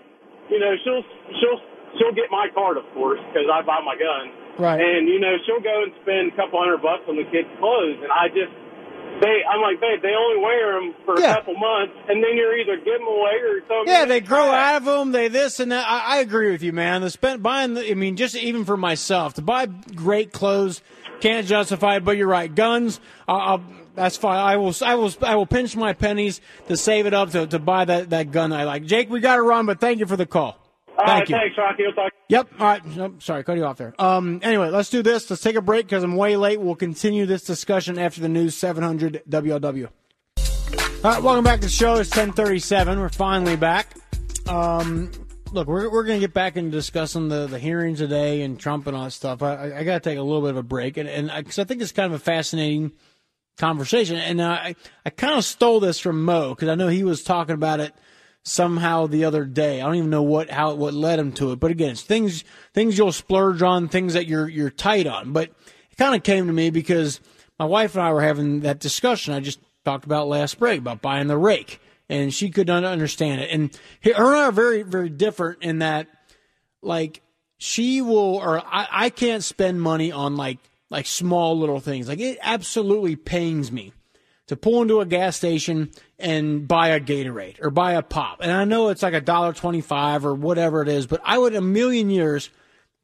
you know, she'll she'll she'll get my card, of course, because I buy my gun. Right. And you know, she'll go and spend a couple hundred bucks on the kids' clothes, and I just they I'm like, babe, they only wear them for Yeah. a couple months, and then you're either give them away or something. Yeah, they grow out of them. They this and that. I, I agree with you, man. The spent buying. The, I mean, just even for myself to buy great clothes can't justify it. But you're right. Guns. Uh, I'll, that's fine. I will. I will. I will pinch my pennies to save it up to, to buy that, that gun I like. Jake, we got to run, but thank you for the call. All Thank right, you. thanks, Rocky. We'll talk. Yep. All right. Sorry, cut you off there. Um. Anyway, let's do this. Let's take a break because I'm way late. We'll continue this discussion after the news. 700 WLW. All right. Welcome back to the show. It's 10:37. We're finally back. Um. Look, we're we're gonna get back into discussing the the hearings today and Trump and all that stuff. I I, I got to take a little bit of a break and and because I, think it's kind of a fascinating conversation. And I I kind of stole this from Mo because I know he was talking about it somehow the other day. I don't even know what how what led him to it. But again, it's things things you'll splurge on, things that you're you're tight on. But it kind of came to me because my wife and I were having that discussion I just talked about last break about buying the rake, and she could not understand it. And her and I are very very different in that like she will or I, I can't spend money on like like small little things. Like it absolutely pains me to pull into a gas station and buy a Gatorade or buy a pop. And I know it's like a dollar twenty five or whatever it is, but I would a million years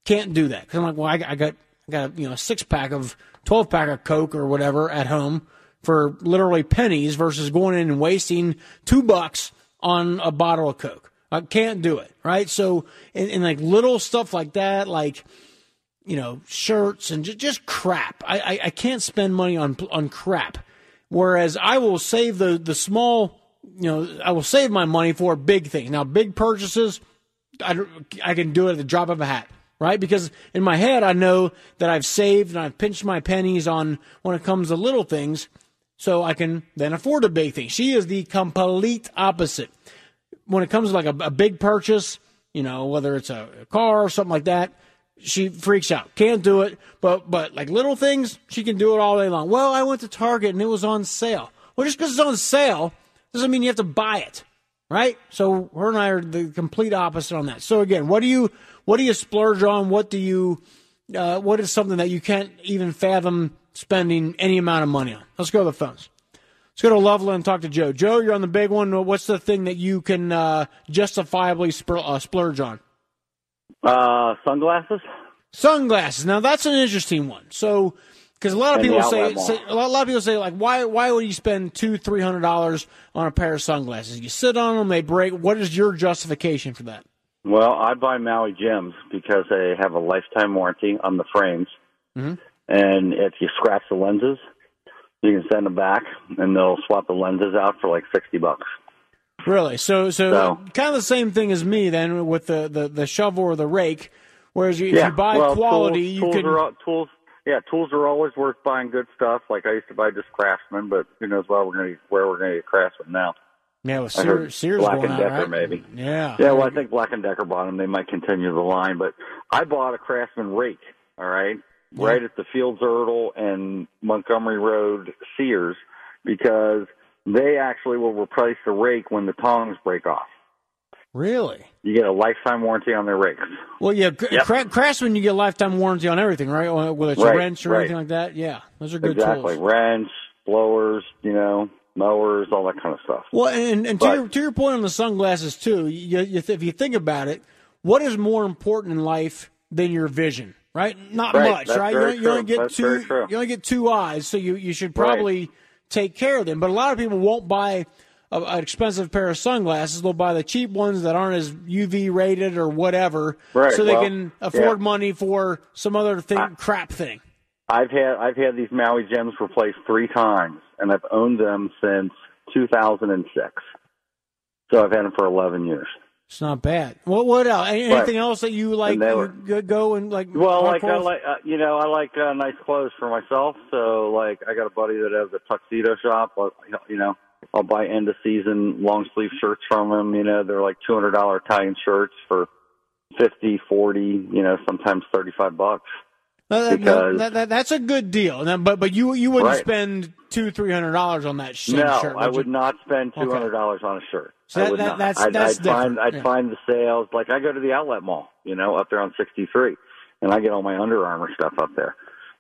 can't do that because I'm like, well, I, I got I got you know a six pack of twelve pack of Coke or whatever at home for literally pennies versus going in and wasting two bucks on a bottle of Coke. I can't do it, right? So, and, and like little stuff like that, like you know, shirts and just, just crap. I, I I can't spend money on on crap. Whereas I will save the the small, you know, I will save my money for big things. Now, big purchases, I, I can do it at the drop of a hat, right? Because in my head, I know that I've saved and I've pinched my pennies on when it comes to little things, so I can then afford a big thing. She is the complete opposite. When it comes to like a, a big purchase, you know, whether it's a, a car or something like that, she freaks out. Can't do it. But but like little things, she can do it all day long. Well, I went to Target and it was on sale. Well, just because it's on sale doesn't mean you have to buy it, right? So her and I are the complete opposite on that. So again, what do you what do you splurge on? What do you uh, what is something that you can't even fathom spending any amount of money on? Let's go to the phones. Let's go to Loveland and talk to Joe. Joe, you're on the big one. What's the thing that you can uh, justifiably uh, splurge on? Uh, sunglasses. Sunglasses. Now that's an interesting one. So, because a lot of the people say, say a lot a lot of people say like, why why would you spend two three hundred dollars on a pair of sunglasses? You sit on them, they break. What is your justification for that? Well, I buy Maui Jims because they have a lifetime warranty on the frames, Mm-hmm. and if you scratch the lenses, you can send them back, and they'll swap the lenses out for like sixty bucks. Really? So, so, So- kind of the same thing as me then with the, the, the shovel or the rake. Whereas you, if you buy well, quality, tools, you tools can. Are, al- tools, yeah, tools are always worth buying good stuff. Like I used to buy just Craftsman, but who knows why we're going to where we're going to get Craftsman now. Yeah, Sears, Sears Black going and Decker right? maybe. Yeah. Yeah, well, I think Black and Decker bought them. They might continue the line, but I bought a Craftsman rake. All right, right at the Fields Ertel and Montgomery Road Sears because they actually will replace the rake when the tongs break off. Really? You get a lifetime warranty on their rakes. Well, yeah, Yep. Cra- Craftsman, you get a lifetime warranty on everything, right? Whether it's a wrench or right. anything like that. Yeah, those are good tools. exactly, tools. wrench, blowers, you know, mowers, all that kind of stuff. Well, and, and to, your, to your point on the sunglasses too, you, you, if you think about it, what is more important in life than your vision? Right? Not Right, much, that's right? You, only- you only get That's two. You only get two eyes, so you you should Right. probably take care of them. But a lot of people won't buy a, an expensive pair of sunglasses. They'll buy the cheap ones that aren't as UV rated or whatever, Right, so they well, can afford yeah. money for some other thing, crap thing. I've had I've had these Maui Jims replaced three times, and I've owned them since 2006. So I've had them for 11 years. It's not bad. What what else? Any- Right. Anything else that you like? And they you go- and like. Well, like I like uh, you know I like uh, nice clothes for myself. So like I got a buddy that has a tuxedo shop. But, you know I'll buy end of season long sleeve shirts from him. You know they're like two hundred dollar Italian shirts for fifty, forty. You know sometimes thirty five bucks. No, that- no, that, that, that's a good deal. Now, but but you you wouldn't Right. spend two three hundred dollars on that same no, shirt. I would you? not spend two hundred dollars on a shirt. So I would that- not. that's- I'd, that's I'd find. I'd Yeah. find the sales. Like I go to the outlet mall, you know, up there on sixty three, and I get all my Under Armour stuff up there.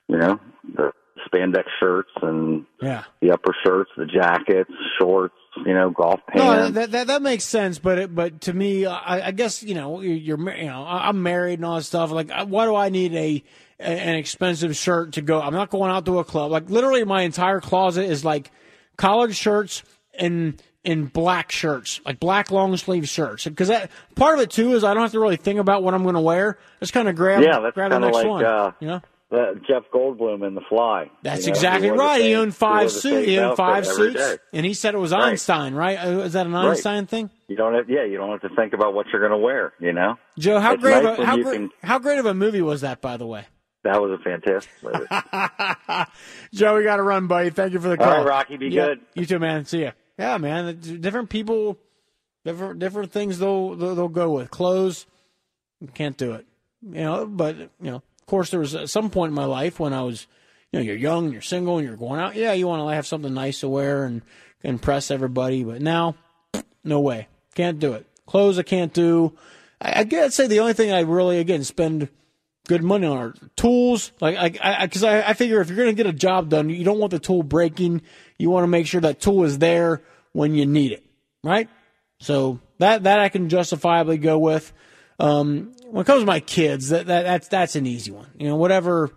You know, the spandex shirts and Yeah. the upper shirts, the jackets, shorts, you know, golf No, pants. that, that that makes sense, but it, but to me, I, I guess you know you're, you're you know I'm married and all that stuff. Like, why do I need a an expensive shirt to go? I'm not going out to a club. Like, literally, my entire closet is like collared shirts and and black shirts, like black long sleeve shirts. Because that part of it too is I don't have to really think about what I'm going to wear. Just kind of grab yeah, that's grab the kind of next like one. uh, you know. Jeff Goldblum in The Fly. That's you know, exactly the right. he owned five suits. He owned five suits, day. and he said it was Right. Einstein, right? Uh, Is that an Right. Einstein thing? You don't have, yeah, you don't have to think about what you're going to wear. You know, Joe, how It's great nice of a, how, great, can- how great of a movie was that, by the way? That was a fantastic movie. Joe, we got to run, buddy. Thank you for the call. right, Rocky, be Yeah, good. You too, man. See ya. Yeah, man. Different people, different different things they'll they'll, they'll go with. Clothes, can't do it. You know, but you know, of course, there was at some point in my life when I was, you know, you're young, you're single, and you're going out. Yeah, you want to have something nice to wear and impress everybody. But now, no way, can't do it. Clothes, I can't do. I, I gotta say, the only thing I really again spend good money on are tools. Like, like I, because I, I figure if you're going to get a job done, you don't want the tool breaking. You want to make sure that tool is there when you need it, right? So that that I can justifiably go with. Um, when it comes to my kids, that, that that's that's an easy one. You know, whatever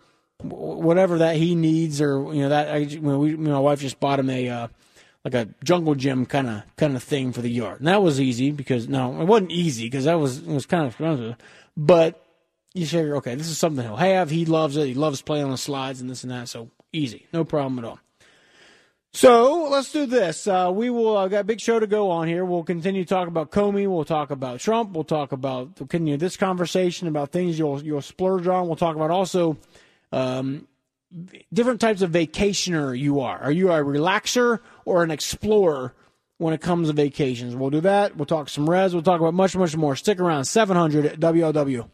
whatever that he needs, or you know that I, know, we, my wife just bought him a uh, like a jungle gym kind of kind of thing for the yard, and that was easy because no, it wasn't easy because that was it was kind of expensive, but you figure, okay, this is something he'll have. He loves it. He loves playing on the slides and this and that. So easy, no problem at all. So let's do this. Uh, we will uh, got a big show to go on here. We'll continue to talk about Comey. We'll talk about Trump. We'll talk about continue this conversation about things you'll you'll splurge on. We'll talk about also um, different types of vacationer you are. Are you a relaxer or an explorer when it comes to vacations? We'll do that. We'll talk some res. We'll talk about much much more. Stick around. Seven hundred WLW.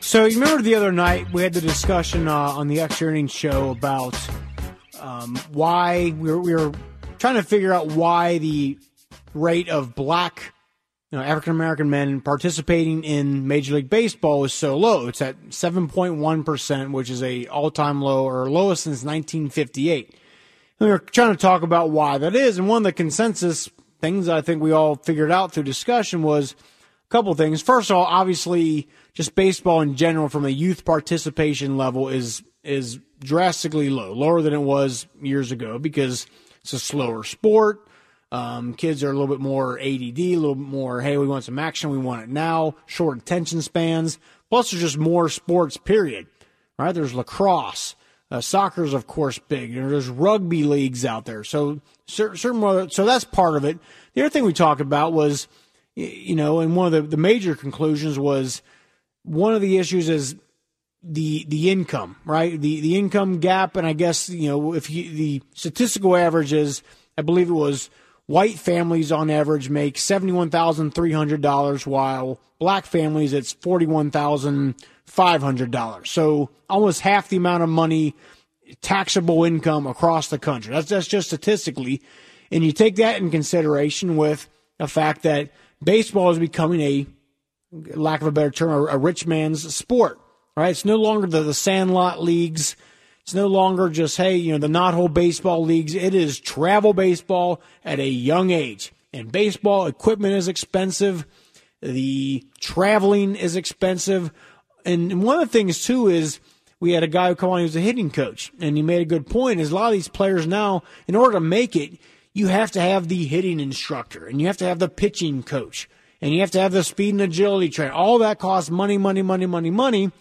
So you remember the other night we had the discussion uh, on the X Earnings show about um, why we were, we were trying to figure out why the rate of black you know, African American men participating in Major League Baseball is so low. It's at 7.1%, which is a all-time low or lowest since 1958. And we were trying to talk about why that is. And one of the consensus things I think we all figured out through discussion was couple things. First of all, obviously, just baseball in general from a youth participation level is is drastically low, lower than it was years ago because it's a slower sport. Um, kids are a little bit more ADD, a little bit more, hey, we want some action, we want it now, short attention spans. Plus, there's just more sports, period. Right? There's lacrosse. Uh, is, of course, big. There's rugby leagues out there. So, cer- certain, so that's part of it. The other thing we talked about was, you know, and one of the, the major conclusions was one of the issues is the the income, right? The the income gap, and I guess you know if you, the statistical average is I believe it was white families on average make $71,300 while black families it's $41,500. So almost half the amount of money taxable income across the country. That's that's just statistically and you take that in consideration with the fact that baseball is becoming a lack of a better term a, rich man's sport. Right? It's no longer the, the sandlot leagues. It's no longer just, hey, you know, the knothole baseball leagues. It is travel baseball at a young age. And baseball equipment is expensive. The traveling is expensive. And one of the things, too, is we had a guy who come on, he was a hitting coach. And he made a good point is a lot of these players now, in order to make it, you have to have the hitting instructor and you have to have the pitching coach and you have to have the speed and agility trainer. All that costs money, money, money, money, money.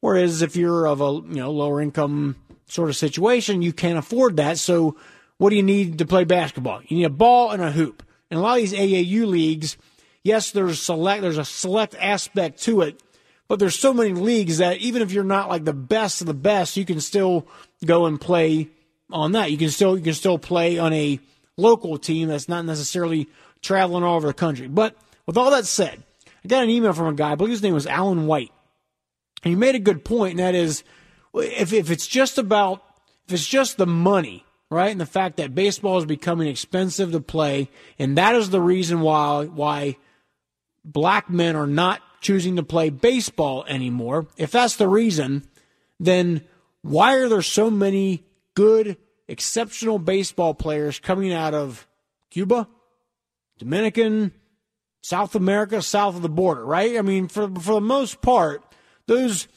Whereas if you're of a you know lower income sort of situation, you can't afford that. So what do you need to play basketball? You need a ball and a hoop. And a lot of these AAU leagues, yes, there's select there's a select aspect to it, but there's so many leagues that even if you're not like the best of the best, you can still go and play on that. You can still you can still play on a local team that's not necessarily traveling all over the country. But with all that said, I got an email from a guy, I believe his name was Alan White. And he made a good point, and that is if, if it's just about, if it's just the money, right, and the fact that baseball is becoming expensive to play, and that is the reason why, why black men are not choosing to play baseball anymore, if that's the reason, then why are there so many good, exceptional baseball players coming out of Cuba, Dominican, South America, south of the border, right? I mean, for for the most part, those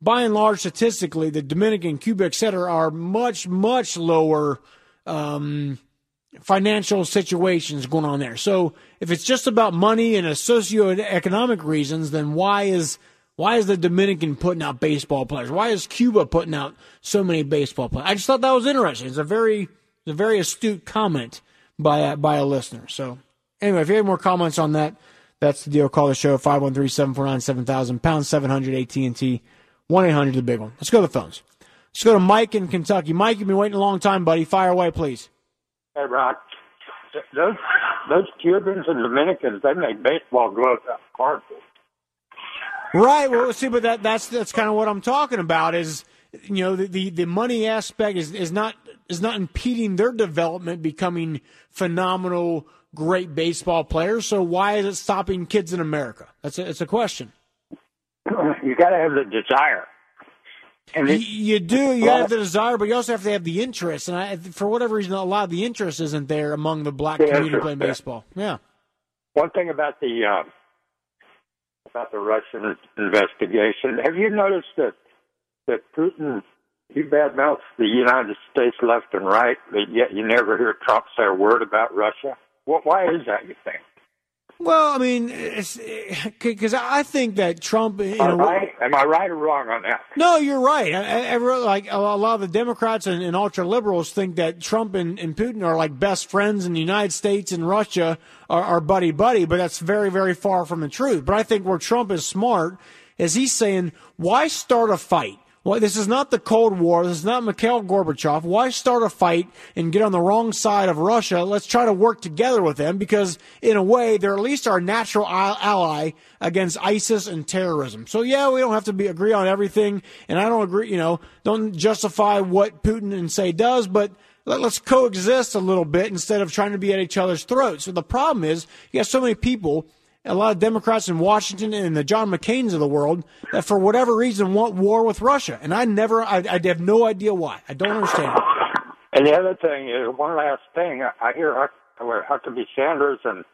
by and large, statistically, the Dominican, Cuba, et cetera, are much, much lower um, financial situations going on there. So if it's just about money and socioeconomic reasons, then why is why is the Dominican putting out baseball players? Why is Cuba putting out so many baseball players? I just thought that was interesting. It's a very a very astute comment by a, by a listener. So anyway, if you have more comments on that, that's the deal. Call the show 513-749-7000 pound 700 AT&T 1 800 the big one. Let's go to the phones. Let's go to Mike in Kentucky. Mike, you've been waiting a long time, buddy. Fire away, please. Hey, Rock. Those, those Cubans and Dominicans, they make baseball gloves out of cardboard. Right. Well, see, but that, that's that's kind of what I'm talking about. Is you know the, the, the money aspect is, is not is not impeding their development becoming phenomenal, great baseball players. So why is it stopping kids in America? That's a, it's a question. You got to have the desire. And it, you, you, do. You well, have the desire, but you also have to have the interest. And I, for whatever reason, a lot of the interest isn't there among the black community playing baseball. Yeah. One thing about the uh, about the Russian investigation, have you noticed that that Putin he badmouths the United States left and right, but yet you never hear Trump say a word about Russia? Well, why is that? You think? Well, I mean, because I think that Trump. You know, right? Am I right or wrong on that? No, you're right. I, I, like a lot of the Democrats and, and ultra liberals think that Trump and, and, Putin are like best friends, and the United States and Russia are, are buddy buddy. But that's very, very far from the truth. But I think where Trump is smart is he's saying, why start a fight? Well, this is not the Cold War. This is not Mikhail Gorbachev. Why start a fight and get on the wrong side of Russia? Let's try to work together with them because, in a way, they're at least our natural ally against ISIS and terrorism. So, yeah, we don't have to be, agree on everything. And I don't agree, you know, don't justify what Putin and say does, but let, us coexist a little bit instead of trying to be at each other's throats. So the problem is you have so many people a lot of Democrats in Washington and the John McCain's of the world that, for whatever reason, want war with Russia. And I never, I, I have no idea why. I don't understand. And the other thing is, one last thing, I hear Huckabee Sanders and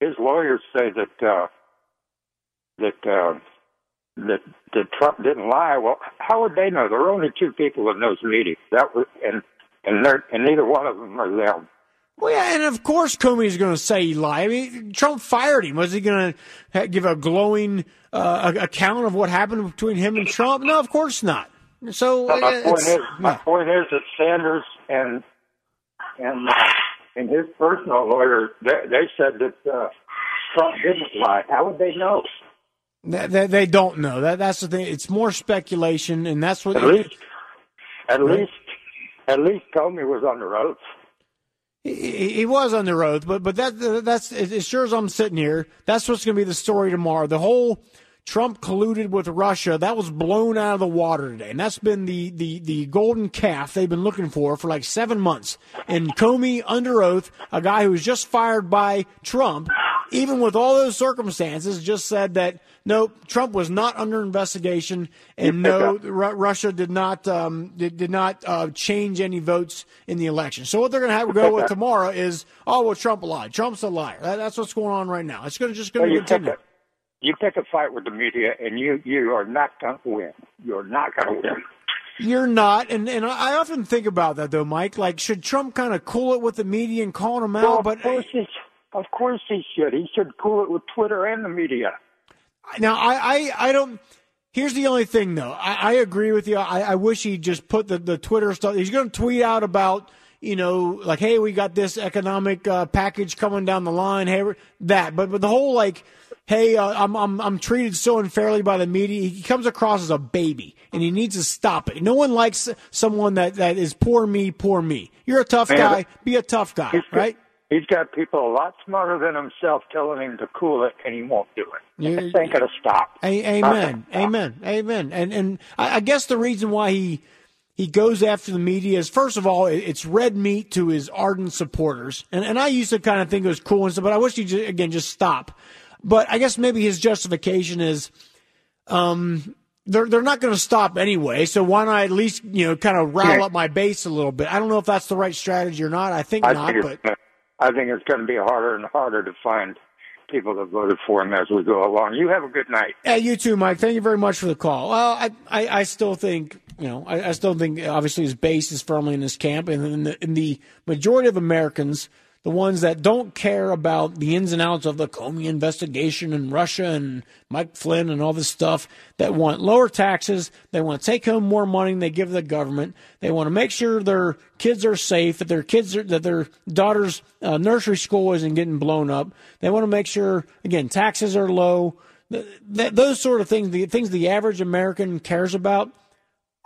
his lawyers say that uh, that uh, that that Trump didn't lie. Well, how would they know? There are only two people in those meetings. That was, and and and neither one of them are them. Well, yeah, and of course Comey's going to say he lied. I mean, Trump fired him. Was he going to give a glowing uh, account of what happened between him and Trump? No, of course not. So my point is, my point is that Sanders and and uh, and his personal lawyer they, they said that uh, Trump didn't lie. How would they know? They, they, they don't know. That that's the thing. It's more speculation, and that's what at least at right? least at least Comey was on the ropes. He, he was under oath, but but that that's as sure as I'm sitting here. That's what's going to be the story tomorrow. The whole Trump colluded with Russia that was blown out of the water today, and that's been the the the golden calf they've been looking for for like seven months. And Comey under oath, a guy who was just fired by Trump, even with all those circumstances, just said that no, Trump was not under investigation, and no, Ru- Russia did not um, did, did not uh, change any votes in the election. So what they're going to have to go with tomorrow is, oh well, Trump lied. Trump's a liar. That, that's what's going on right now. It's going to just going to continue. You pick a fight with the media, and you you are not going to win. You're not going to win. You're not, and and I often think about that though, Mike. Like, should Trump kind of cool it with the media and calling them Well, out? of But course he, of course he should. He should cool it with Twitter and the media. Now, I, I, I don't. Here's the only thing, though. I, I agree with you. I, I wish he just put the, the Twitter stuff. He's going to tweet out about, you know, like, hey, we got this economic uh, package coming down the line. Hey, that. But but the whole like, hey, uh, I'm I'm I'm treated so unfairly by the media. He comes across as a baby, and he needs to stop it. No one likes someone that that is poor me, poor me. You're a tough Man, guy. Be a tough guy, He's got, right? He's got people a lot smarter than himself telling him to cool it, and he won't do it. You- This ain't going to stop. A- amen. Amen. Amen. And and I, I guess the reason why he he goes after the media is first of all it's red meat to his ardent supporters, and and I used to kind of think it was cool and stuff, but I wish he just, again just stop. But I guess maybe his justification is, um, they're they're not going to stop anyway, so why not at least you know kind of rile Yeah. up my base a little bit? I don't know if that's the right strategy or not. I think I not, think but gonna, I think it's going to be harder and harder to find people that voted for him as we go along. You have a good night. Yeah, you too, Mike. Thank you very much for the call. Well, I, I, I still think, you know, I, I still think obviously his base is firmly in his camp, and in the, in the majority of Americans, the ones that don't care about the ins and outs of the Comey investigation and Russia and Mike Flynn and all this stuff, that want lower taxes, they want to take home more money than they give the government. They want to make sure their kids are safe, that their kids are, that their daughter's uh, nursery school isn't getting blown up. They want to make sure, again, taxes are low. Th- th- those sort of things, the things the average American cares about,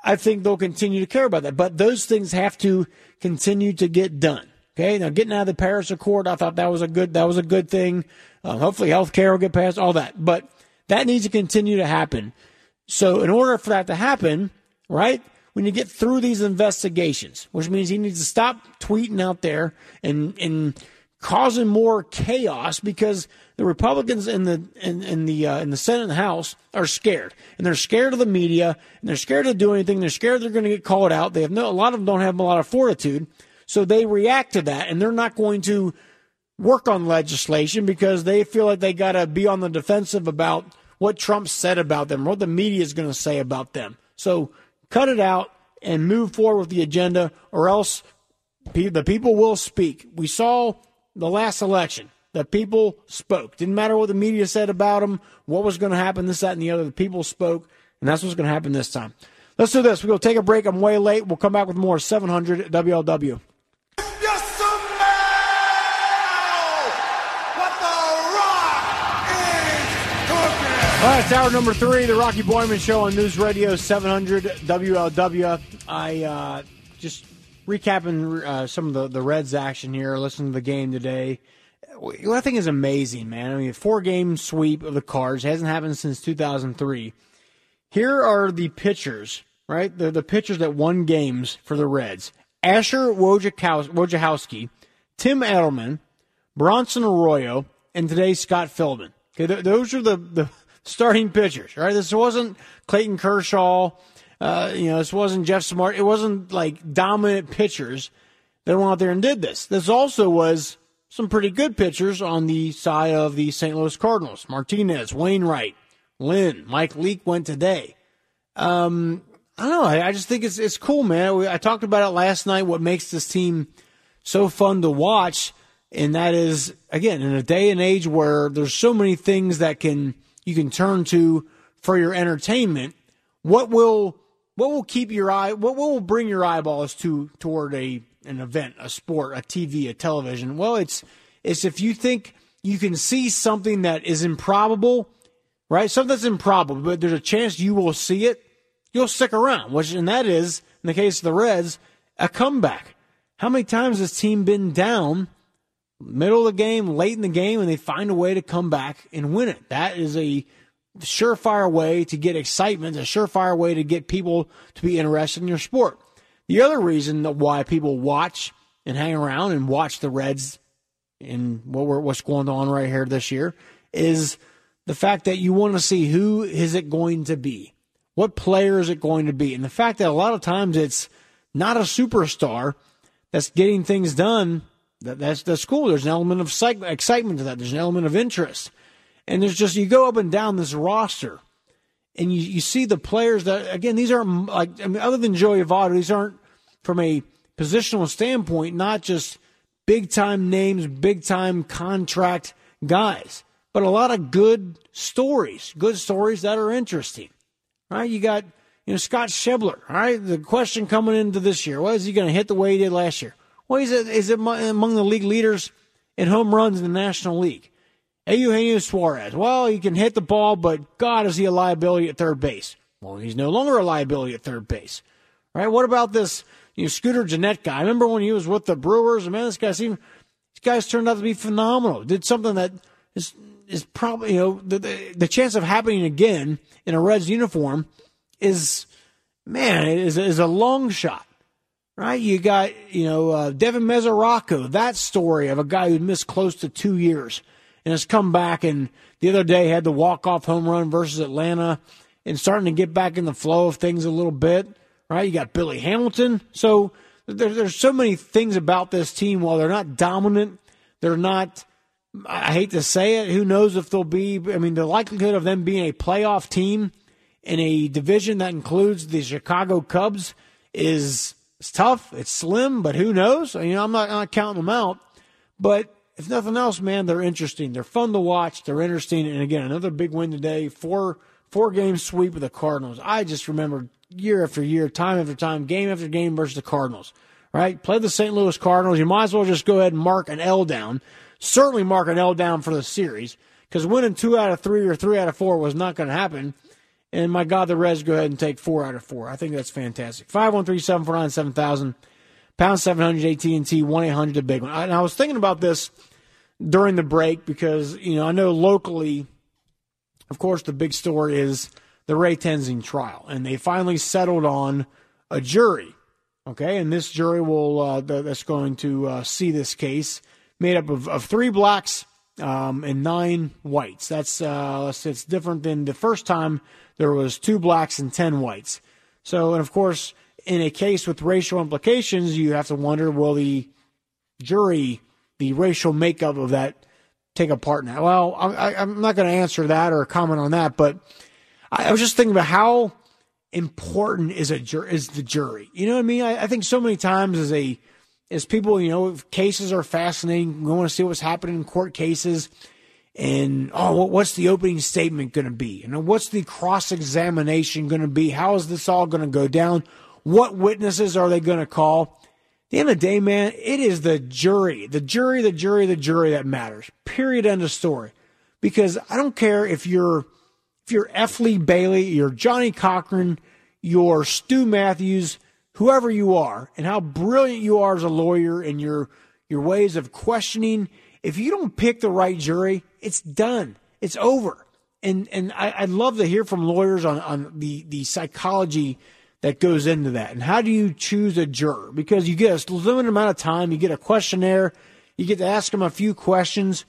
I think they'll continue to care about that. But those things have to continue to get done. Okay, now getting out of the Paris Accord, I thought that was a good that was a good thing. Um, hopefully, health care will get passed, all that. But that needs to continue to happen. So, in order for that to happen, right, when you get through these investigations, which means he needs to stop tweeting out there and and causing more chaos because the Republicans in the in, in the uh, in the Senate and the House are scared, and they're scared of the media, and they're scared to do anything. They're scared they're going to get called out. They have no a lot of them don't have a lot of fortitude, so they react to that, and they're not going to work on legislation because they feel like they got to be on the defensive about what Trump said about them, what the media is going to say about them. So cut it out and move forward with the agenda, or else the people will speak. We saw the last election. The people spoke. Didn't matter what the media said about them, what was going to happen, this, that, and the other. The people spoke, and that's what's going to happen this time. Let's do this. We're going to take a break. I'm way late. We'll come back with more 700 WLW. Right, it's hour number three, the Rocky Boiman Show on News Radio 700 WLW. I uh, just recapping uh, some of the, the Reds action here, listening to the game today. What I think is amazing, man. I mean, four game sweep of the Cards hasn't happened since 2003. Here are the pitchers, right? The the pitchers that won games for the Reds: Asher Wojciechowski, Tim Adleman, Bronson Arroyo, and today Scott Feldman. Okay, th- those are the, the starting pitchers, right? This wasn't Clayton Kershaw. Uh, you know, this wasn't Jeff Smart. It wasn't like dominant pitchers that went out there and did this. This also was some pretty good pitchers on the side of the St. Louis Cardinals. Martinez, Wainwright, Lynn, Mike Leake went today. Um, I don't know. I I just think it's it's cool, man. I talked about it last night. What makes this team so fun to watch, and that is again in a day and age where there's so many things that can you can turn to for your entertainment. What will what will keep your eye? What, what will bring your eyeballs to toward a an event, a sport, a TV, a television? Well, it's it's if you think you can see something that is improbable, right? Something that's improbable, but there's a chance you will see it. You'll stick around, which and that is in the case of the Reds, a comeback. How many times has this team been down middle of the game, late in the game, and they find a way to come back and win it? That is a surefire way to get excitement, a surefire way to get people to be interested in your sport. The other reason that why people watch and hang around and watch the Reds and what we're, what's going on right here this year is the fact that you want to see who is it going to be, what player is it going to be, and the fact that a lot of times it's not a superstar that's getting things done. That, that's that's cool. There's an element of excitement to that. There's an element of interest, and there's just you go up and down this roster, and you, you see the players that again these aren't like I mean other than Joey Votto, these aren't from a positional standpoint, not just big time names, big time contract guys, but a lot of good stories, good stories that are interesting. Right? You got you know Scott Schebler. All right, the question coming into this year: Well, is he going to hit the way he did last year? Well, is it is it among the league leaders in home runs in the National League? Eugenio Suarez. Well, he can hit the ball, but God, is he a liability at third base? Well, he's no longer a liability at third base. All right. What about this you know, Scooter Gennett guy. I remember when he was with the Brewers, man, this guy seemed, this guy's turned out to be phenomenal. Did something that is is probably you know the, the, the chance of happening again in a Reds uniform is man is is a long shot, right? You got you know uh, Devin Mesoraco, that story of a guy who missed close to two years and has come back and the other day had the walk off home run versus Atlanta and starting to get back in the flow of things a little bit right? You got Billy Hamilton. So there, there's so many things about this team. While they're not dominant, they're not. I hate to say it. Who knows if they'll be? I mean, the likelihood of them being a playoff team in a division that includes the Chicago Cubs is it's tough. It's slim, but who knows? You know, I'm not, I'm not counting them out. But if nothing else, man, they're interesting. They're fun to watch. They're interesting. And again, another big win today. Four four game sweep of the Cardinals. I just remember year after year, time after time, game after game versus the Cardinals. Right? Play the St. Louis Cardinals. You might as well just go ahead and mark an L down. Certainly mark an L down for the series because winning two out of three or three out of four was not going to happen. And my God, the Reds go ahead and take four out of four. I think that's fantastic. 513 749 7000, pound 700 AT&T, 1 800 the big one. And I was thinking about this during the break because, you know, I know locally, of course, the big story is the Ray Tensing trial, and they finally settled on a jury. Okay, and this jury will uh, that's going to uh, see this case made up of, of three blacks um, and nine whites. That's uh, it's different than the first time there was two blacks and ten whites. So, and of course, in a case with racial implications, you have to wonder: Will the jury, the racial makeup of that, take a part in that? Well, I, I'm not going to answer that or comment on that, but I was just thinking about how important is a jur- is the jury. You know what I mean? I, I, think so many times as a as people, you know, cases are fascinating. We want to see what's happening in court cases, and oh, what's the opening statement going to be? And what's the cross examination going to be? How is this all going to go down? What witnesses are they going to call? At the end of the day, man, it is the jury, the jury, the jury, the jury that matters. Period. End of story. Because I don't care if you're if you're F. Lee Bailey, you're Johnnie Cochran, you're Stu Matthews, whoever you are, and how brilliant you are as a lawyer and your your ways of questioning, if you don't pick the right jury, it's done. It's over. And and I, I'd love to hear from lawyers on, on the, the psychology that goes into that. And how do you choose a juror? Because you get a limited amount of time, you get a questionnaire, you get to ask them a few questions,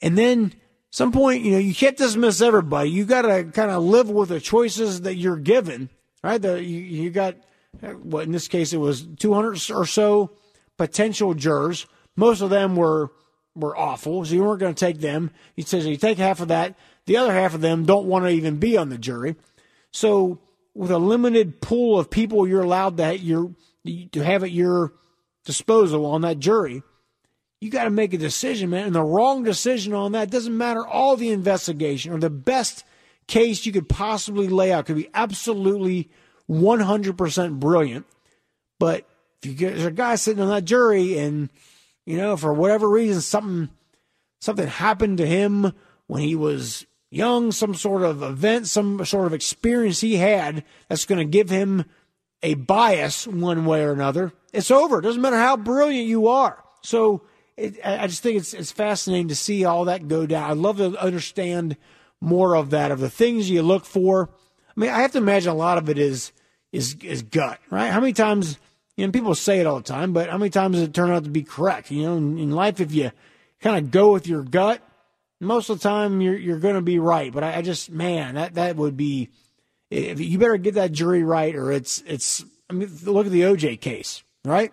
and then some point, you know, you can't dismiss everybody. You got to kind of live with the choices that you're given, right? The, you, you got, what in this case, it was 200 or so potential jurors. Most of them were were awful, so you weren't going to take them. He says you take half of that. The other half of them don't want to even be on the jury. So, with a limited pool of people you're allowed to you're, to have at your disposal on that jury, you got to make a decision, man. And the wrong decision on that doesn't matter all the investigation or the best case you could possibly lay out could be absolutely 100% brilliant. But if you get there's a guy sitting on that jury and, you know, for whatever reason, something, something happened to him when he was young, some sort of event, some sort of experience he had that's going to give him a bias one way or another, it's over. It doesn't matter how brilliant you are. So it, I just think it's it's fascinating to see all that go down. I'd love to understand more of that of the things you look for. I mean, I have to imagine a lot of it is is is gut, right? How many times you know people say it all the time, but how many times does it turn out to be correct? You know, in, in life, if you kind of go with your gut, most of the time you're you're going to be right. But I, I just man, that that would be if you better get that jury right, or it's it's. I mean, look at the OJ case, right?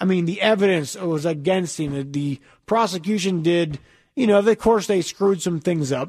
I mean, the evidence was against him. The, the prosecution did, you know, of course they screwed some things up.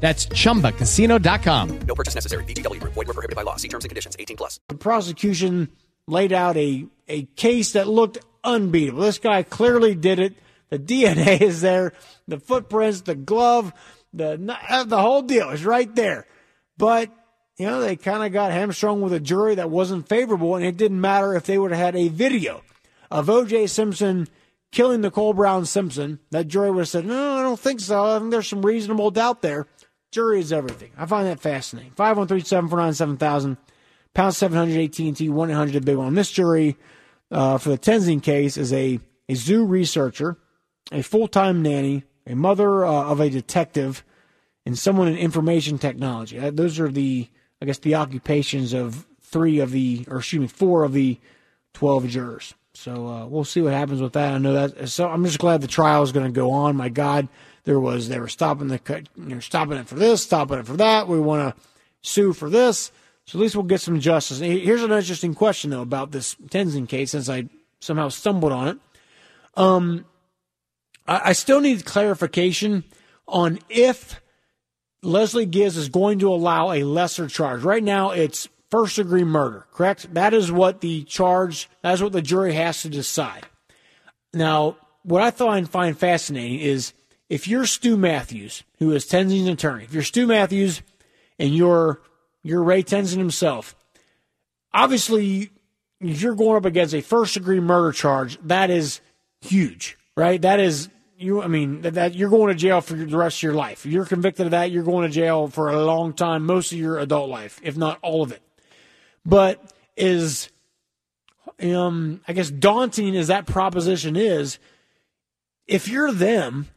That's chumbacasino.com. No purchase necessary. VGW Group. Void were prohibited by law. See terms and conditions. 18 plus. the prosecution laid out a, a case that looked unbeatable. This guy clearly did it. The DNA is there, the footprints, the glove, the uh, the whole deal is right there. But you know they kind of got hamstrung with a jury that wasn't favorable, and it didn't matter if they would have had a video of O.J. Simpson killing Nicole Brown Simpson. That jury would have said, "No, I don't think so. I think there's some reasonable doubt there." Jury is everything. I find that fascinating. Five one three seven four nine seven thousand pound seven hundred AT and T one eight hundred big one. This jury uh, for the Tensing case is a a zoo researcher, a full time nanny, a mother uh, of a detective, and someone in information technology. Uh, those are the I guess the occupations of three of the or excuse me four of the twelve jurors. So uh, we'll see what happens with that. I know that. So I'm just glad the trial is going to go on. My God, there was they were stopping the cut, you know, stopping it for this, stopping it for that. We want to sue for this. So at least we'll get some justice. Here's an interesting question though about this Tensing case, since I somehow stumbled on it. Um, I, I still need clarification on if Leslie Ghiz is going to allow a lesser charge. Right now, it's first degree murder, correct? That is what the charge, that's what the jury has to decide. Now, what I thought I find fascinating is if you're Stu Matthews, who is Tensing's attorney, if you're Stu Matthews and you're you're Ray Tensing himself, obviously if you're going up against a first degree murder charge, that is huge, right? That is you. I mean that, that you're going to jail for the rest of your life. If you're convicted of that, you're going to jail for a long time, most of your adult life, if not all of it. But is um I guess daunting as that proposition is, if you're them,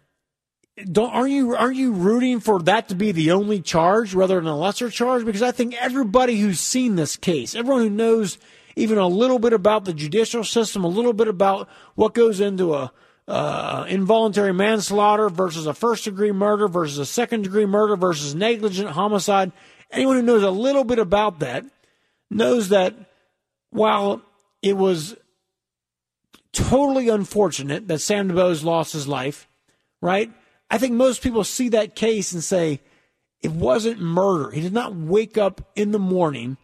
don't are you are you rooting for that to be the only charge rather than a lesser charge? Because I think everybody who's seen this case, everyone who knows even a little bit about the judicial system, a little bit about what goes into a uh, involuntary manslaughter versus a first degree murder versus a second degree murder versus negligent homicide. Anyone who knows a little bit about that knows that while it was totally unfortunate that Sam DuBose lost his life, right? I think most people see that case and say it wasn't murder. He did not wake up in the morning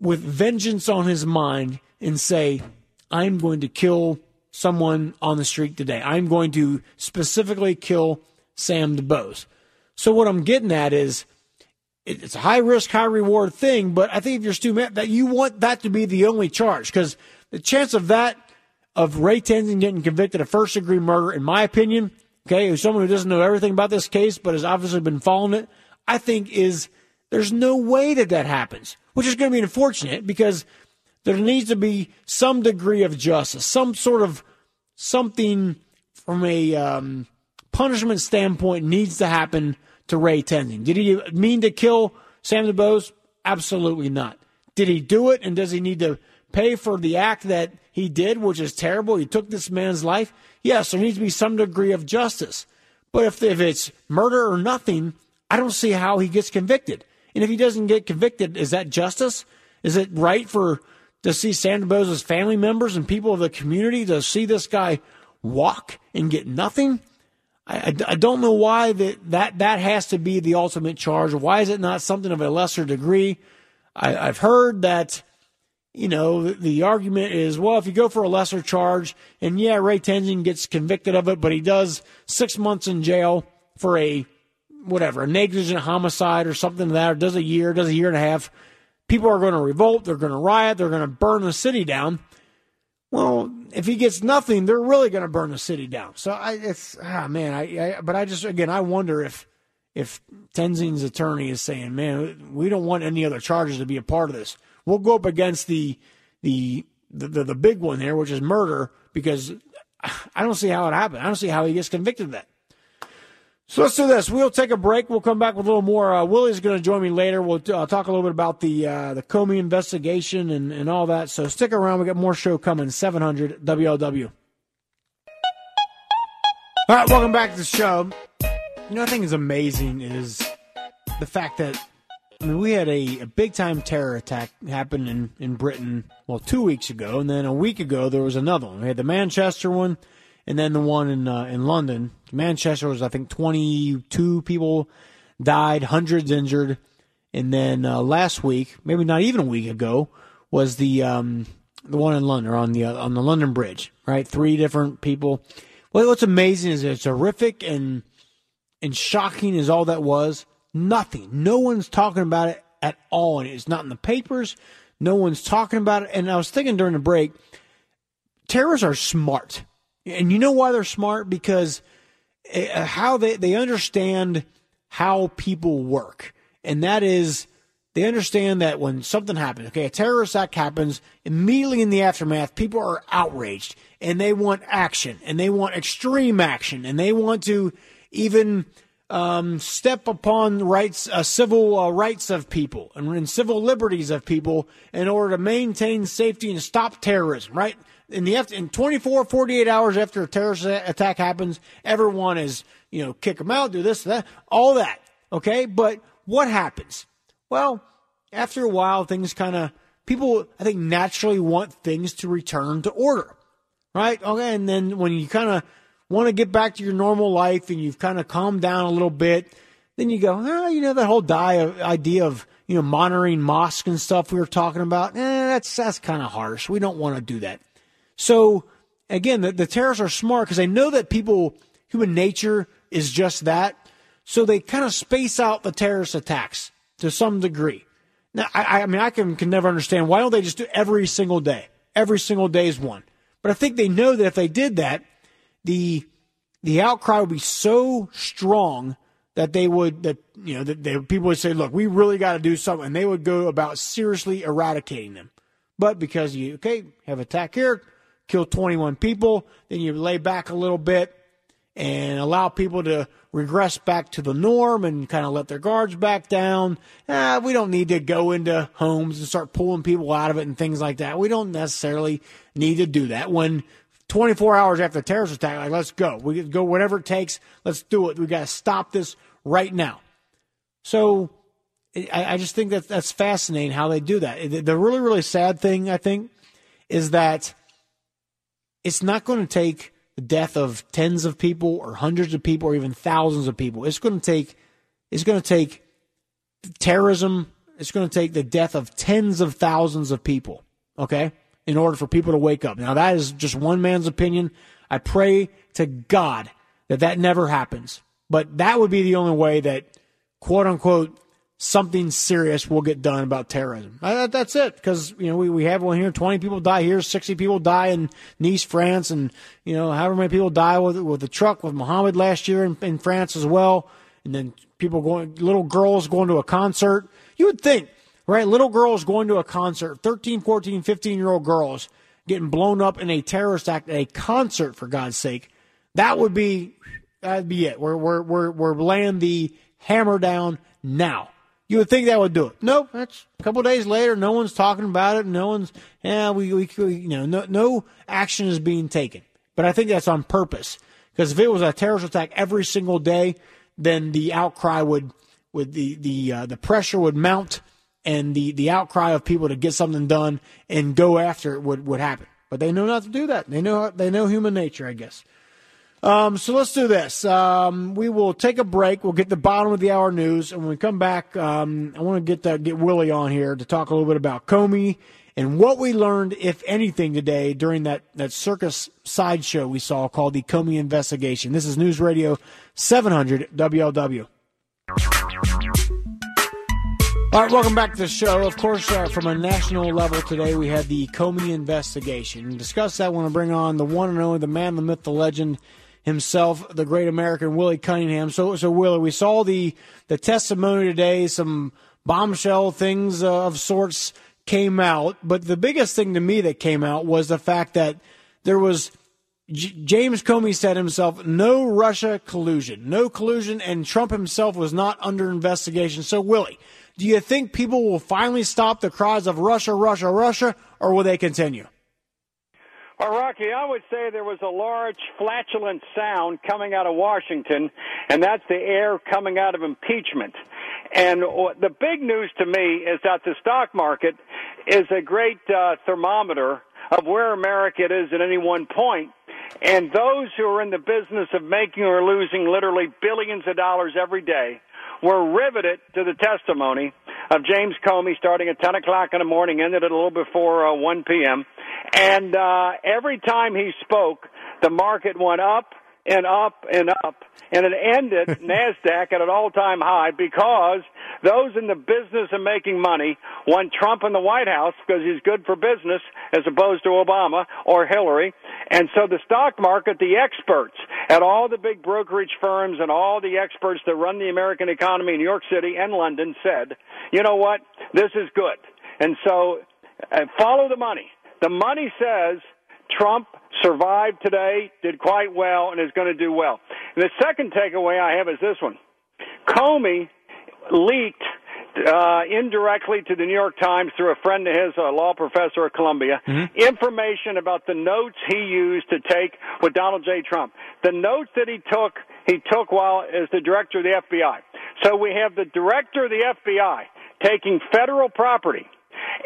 with vengeance on his mind and say, I'm going to kill someone on the street today. I'm going to specifically kill Sam DuBose. So what I'm getting at is it's a high risk, high reward thing, but I think if you're Stu Matt, that you want that to be the only charge because the chance of that, of Ray Tensing getting convicted of first degree murder, in my opinion, okay, as someone who doesn't know everything about this case but has obviously been following it, I think is there's no way that that happens, which is going to be unfortunate because there needs to be some degree of justice, some sort of something from a um, punishment standpoint needs to happen to Ray Tensing. Did he mean to kill Sam DuBose? Absolutely not. Did he do it? And does he need to pay for the act that he did, which is terrible? He took this man's life. Yes, there needs to be some degree of justice. But if, if it's murder or nothing, I don't see how he gets convicted. And if he doesn't get convicted, is that justice? Is it right for to see Sam DuBose's family members and people of the community to see this guy walk and get nothing? I, I, I don't know why that, that that has to be the ultimate charge. Why is it not something of a lesser degree? I, I've heard that you know, the, the argument is, well, if you go for a lesser charge, and yeah, Ray Tensing gets convicted of it, but he does six months in jail for a whatever, a negligent homicide or something like that, or does a year, does a year and a half. People are going to revolt, they're going to riot, they're going to burn the city down. Well, if he gets nothing, they're really going to burn the city down. So I, it's ah man, I, I but I just again I wonder if if Tensing's attorney is saying, man, we don't want any other charges to be a part of this. We'll go up against the the the, the, big one here, which is murder, because I don't see how it happened. I don't see how he gets convicted of that. So let's do this. We'll take a break. We'll come back with a little more. Uh, Willie's going to join me later. We'll uh, talk a little bit about the uh, the Comey investigation and, and all that. So stick around. We got more show coming. 700 WLW. All right, welcome back to the show. You know, I think is amazing is the fact that I mean we had a, a big time terror attack happen in in Britain well two weeks ago, and then a week ago there was another one. We had the Manchester one and then the one in uh, in London. Manchester was I think 22 people died, hundreds injured, and then uh, last week, maybe not even a week ago, was the um, the one in London on the uh, on the London Bridge. Right, three different people. Well, what's amazing is it's horrific and and shocking as all that was. Nothing. No one's talking about it at all, and it's not in the papers. No one's talking about it. And I was thinking during the break, terrorists are smart. And you know why they're smart? Because uh, how they, they understand how people work. And that is, they understand that when something happens, okay, a terrorist act happens, immediately in the aftermath, people are outraged and they want action and they want extreme action and they want to even um, step upon rights, uh, civil uh, rights of people and, and civil liberties of people in order to maintain safety and stop terrorism, right? in the in 24 48 hours after a terrorist attack happens everyone is you know kick them out do this that all that okay? But what happens? Well after a while things kind of people i think naturally want things to return to order right? Okay and then when you kind of want to get back to your normal life and you've kind of calmed down a little bit then you go oh, you know that whole idea of you know monitoring mosques and stuff we were talking about eh, that's that's kind of harsh we don't want to do that so again, the, the terrorists are smart because they know that people, human nature is just that. So they kind of space out the terrorist attacks to some degree. Now, I, I mean, I can, can never understand why don't they just do every single day? Every single day is one. But I think they know that if they did that, the the outcry would be so strong that they would that you know that they, people would say, "Look, we really got to do something," and they would go about seriously eradicating them. But because you okay have attack here, kill 21 people. Then you lay back a little bit and allow people to regress back to the norm and kind of let their guards back down. Eh, we don't need to go into homes and start pulling people out of it and things like that. We don't necessarily need to do that when 24 hours after the terrorist attack, like, let's go. We go whatever it takes. Let's do it. We got to stop this right now. So I, I just think that that's fascinating how they do that. The really, really sad thing, I think, is that – it's not going to take the death of tens of people or hundreds of people or even thousands of people. It's going to take it's going to take terrorism. It's going to take the death of tens of thousands of people. Okay, in order for people to wake up. Now that is just one man's opinion. I pray to God that that never happens. But that would be the only way that quote unquote something serious will get done about terrorism. That's it. Because, you know, we, we have one here, 20 people die here, 60 people die in Nice, France, and, you know, however many people die with, with the truck with Muhammad last year in, in France as well. And then people going, little girls going to a concert. You would think, right? Little girls going to a concert, 13, 14, 15 year old girls getting blown up in a terrorist act at a concert, for God's sake. That would be, that'd be it. We're, we're, we're, we're laying the hammer down now. You would think that would do it. Nope. That's a couple days later. No one's talking about it. No one's, yeah, we, we, we, you know, no, no action is being taken. But I think that's on purpose. Because if it was a terrorist attack every single day, then the outcry would, would the, the, uh, the pressure would mount and the, the outcry of people to get something done and go after it would, would happen. But they know not to do that. They know, they know human nature, I guess. Um, so let's do this. Um, we will take a break. We'll get the bottom of the hour news, and when we come back, um, I want to get the, get Willie on here to talk a little bit about Comey and what we learned, if anything, today during that, that circus sideshow we saw called the Comey investigation. This is News Radio 700 WLW. All right, welcome back to the show. Of course, uh, from a national level today, we had the Comey investigation. To discuss that, want to bring on the one and only, the man, the myth, the legend himself, the great American Willie Cunningham. So, so Willie, we saw the the testimony today. Some bombshell things uh, of sorts came out, but the biggest thing to me that came out was the fact that there was J- James Comey said himself, no Russia collusion, no collusion, and Trump himself was not under investigation. So, Willie, do you think people will finally stop the cries of Russia, Russia, Russia, or will they continue? Well, Rocky, I would say there was a large flatulent sound coming out of Washington, and that's the air coming out of impeachment. And the big news to me is that the stock market is a great uh, thermometer of where America is at any one point. And those who are in the business of making or losing literally billions of dollars every day were riveted to the testimony of James Comey starting at 10 o'clock in the morning, ended at a little before uh, 1 p.m. And uh, every time he spoke, the market went up and up and up, and it ended Nasdaq at an all-time high because those in the business of making money want Trump in the White House because he's good for business as opposed to Obama or Hillary. And so the stock market, the experts at all the big brokerage firms and all the experts that run the American economy in New York City and London said, you know what? This is good. And so uh, follow the money. The money says Trump survived today, did quite well, and is going to do well. And the second takeaway I have is this one. Comey leaked uh, indirectly to the New York Times through a friend of his, a law professor at Columbia, mm-hmm. information about the notes he used to take with Donald J. Trump. The notes that he took, he took while as the director of the FBI. So we have the director of the FBI taking federal property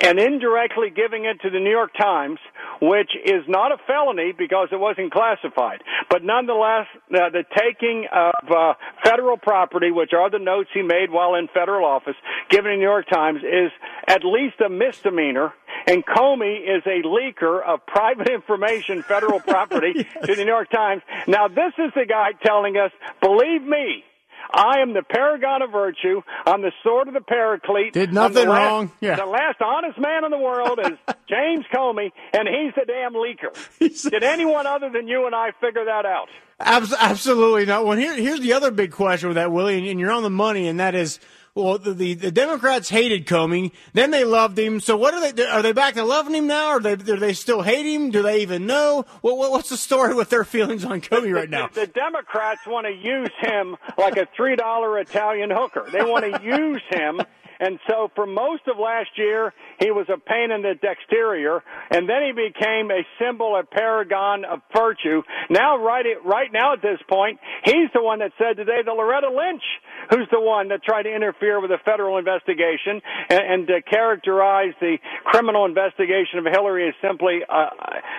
and indirectly giving it to the New York Times, which is not a felony because it wasn't classified. But nonetheless, uh, the taking of uh, federal property, which are the notes he made while in federal office, given to the New York Times, is at least a misdemeanor. And Comey is a leaker of private information, federal property, yes. to the New York Times. Now, this is the guy telling us, believe me, I am the paragon of virtue. I'm the sword of the paraclete. Did nothing last, wrong. Yeah. The last honest man in the world is James Comey, and he's the damn leaker. Did anyone other than you and I figure that out? Absolutely not. Well, here, here's the other big question with that, Willie, and you're on the money, and that is well, the, the, the, Democrats hated Comey, then they loved him. So what are they? Are they back to loving him now? Or they, do they still hate him? Do they even know? What, what, what's the story with their feelings on Comey right now? The, the Democrats want to use him like a three dollar Italian hooker. They want to use him and so for most of last year, he was a pain in the exterior, and then he became a symbol, a paragon of virtue. Now, right, right now at this point, he's the one that said today that Loretta Lynch, who's the one that tried to interfere with a federal investigation and, and to characterize the criminal investigation of Hillary as simply, uh,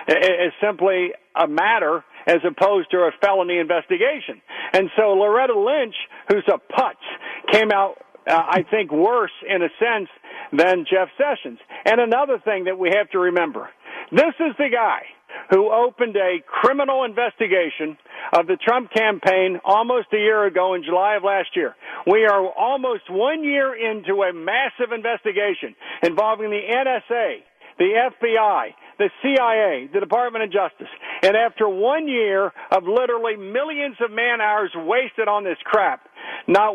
as simply a matter as opposed to a felony investigation. And so Loretta Lynch, who's a putz, came out uh, I think, worse in a sense than Jeff Sessions. And another thing that we have to remember this is the guy who opened a criminal investigation of the Trump campaign almost a year ago in July of last year. We are almost one year into a massive investigation involving the NSA, the FBI, the CIA, the Department of Justice. And after one year of literally millions of man hours wasted on this crap, not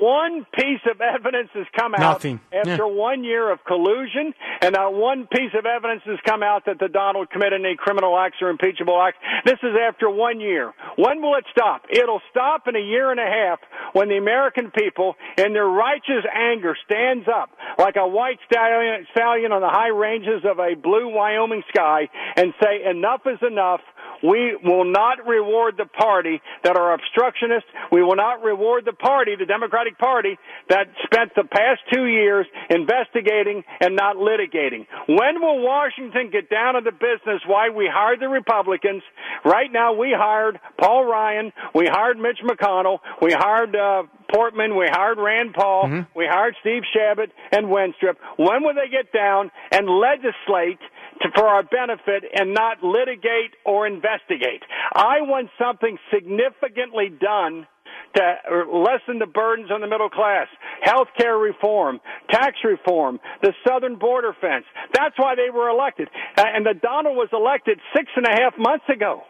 One piece of evidence has come out Nothing. after Yeah. one year of collusion, and not one piece of evidence has come out that the Donald committed any criminal acts or impeachable acts. This is after one year. When will it stop? It'll stop in a year and a half when the American people, in their righteous anger, stands up like a white stallion, stallion on the high ranges of a blue Wyoming sky and say, enough is enough. We will not reward the party that are obstructionists. We will not reward the party, the Democratic Party, that spent the past two years investigating and not litigating. When will Washington get down to the business why we hired the Republicans? Right now we hired Paul Ryan, we hired Mitch McConnell, we hired uh, Portman, we hired Rand Paul, we hired Steve Chabot and Wenstrup. When will they get down and legislate to, for our benefit and not litigate or investigate? I want something significantly done to lessen the burdens on the middle class, health care reform, tax reform, the southern border fence. That's why they were elected. And the Donald was elected six and a half months ago.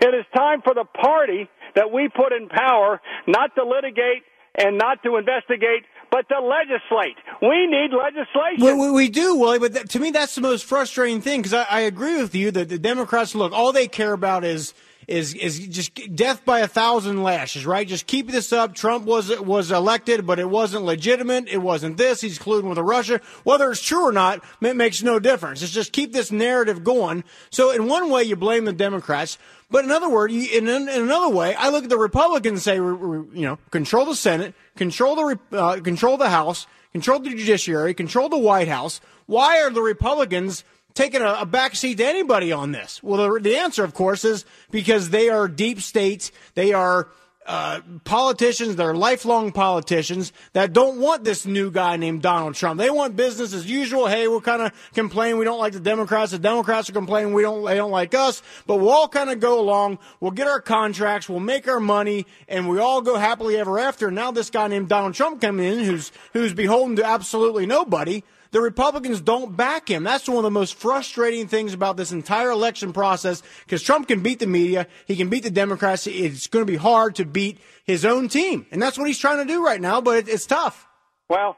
It is time for the party that we put in power not to litigate and not to investigate, but to legislate. We need legislation. We, we, we do, Willie, but that, to me, that's the most frustrating thing because I, I agree with you that the Democrats look all they care about is is is just death by a thousand lashes, right? Just keep this up. Trump was was elected, but it wasn't legitimate. It wasn't this. He's colluding with Russia. Whether it's true or not, it makes no difference. It's just keep this narrative going. So in one way, you blame the Democrats. But in other words, you, in, another way, I look at the Republicans and say, you know, control the Senate, control the uh, control the House, control the judiciary, control the White House. Why are the Republicans taking a, a backseat to anybody on this? Well, the, the answer, of course, is because they are deep state. They are uh, politicians, they're lifelong politicians that don't want this new guy named Donald Trump. They want business as usual. Hey, we'll kind of complain we don't like the Democrats. The Democrats are complaining we don't they don't like us. But we'll all kind of go along. We'll get our contracts. We'll make our money, and we all go happily ever after. Now this guy named Donald Trump coming in, who's who's beholden to absolutely nobody. The Republicans don't back him. That's one of the most frustrating things about this entire election process because Trump can beat the media. He can beat the Democrats. It's going to be hard to beat his own team. And that's what he's trying to do right now, but it's tough. Well,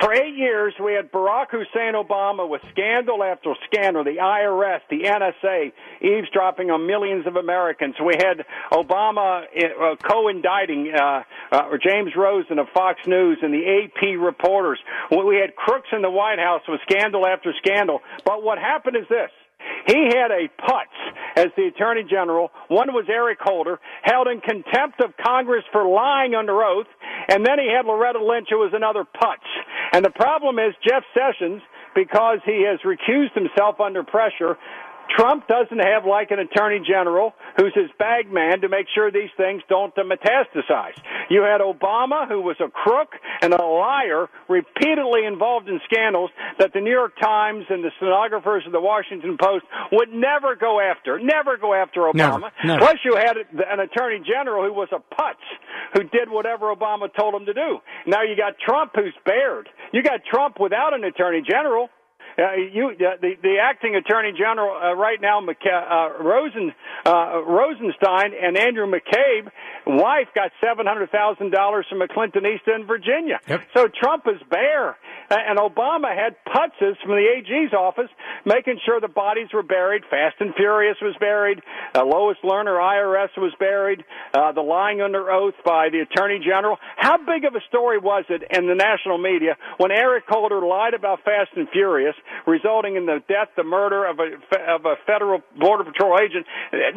for eight years, we had Barack Hussein Obama with scandal after scandal, the IRS, the NSA, eavesdropping on millions of Americans. We had Obama uh, co-indicting uh, uh, James Rosen of Fox News and the AP reporters. We had crooks in the White House with scandal after scandal. But what happened is this. He had a putz as the Attorney General. One was Eric Holder, held in contempt of Congress for lying under oath. And then he had Loretta Lynch, who was another putz. And the problem is Jeff Sessions, because he has recused himself under pressure, Trump doesn't have like an attorney general who's his bag man to make sure these things don't metastasize. You had Obama, who was a crook and a liar, repeatedly involved in scandals that the New York Times and the stenographers of the Washington Post would never go after, never go after Obama. Never, never. Plus, you had an attorney general who was a putz, who did whatever Obama told him to do. Now you got Trump, who's bared. You got Trump without an attorney general. Uh, you, uh, the the acting attorney general uh, right now, uh, Rosen uh, Rosenstein and Andrew McCabe, wife got seven hundred thousand dollars from a Clinton East in Virginia. So Trump is bare, and Obama had putzes from the AG's office making sure the bodies were buried. Fast and Furious was buried. Uh, Lois Lerner, IRS, was buried. Uh, the lying under oath by the attorney general. How big of a story was it in the national media when Eric Holder lied about Fast and Furious? Resulting in the death, the murder of a of a federal border patrol agent.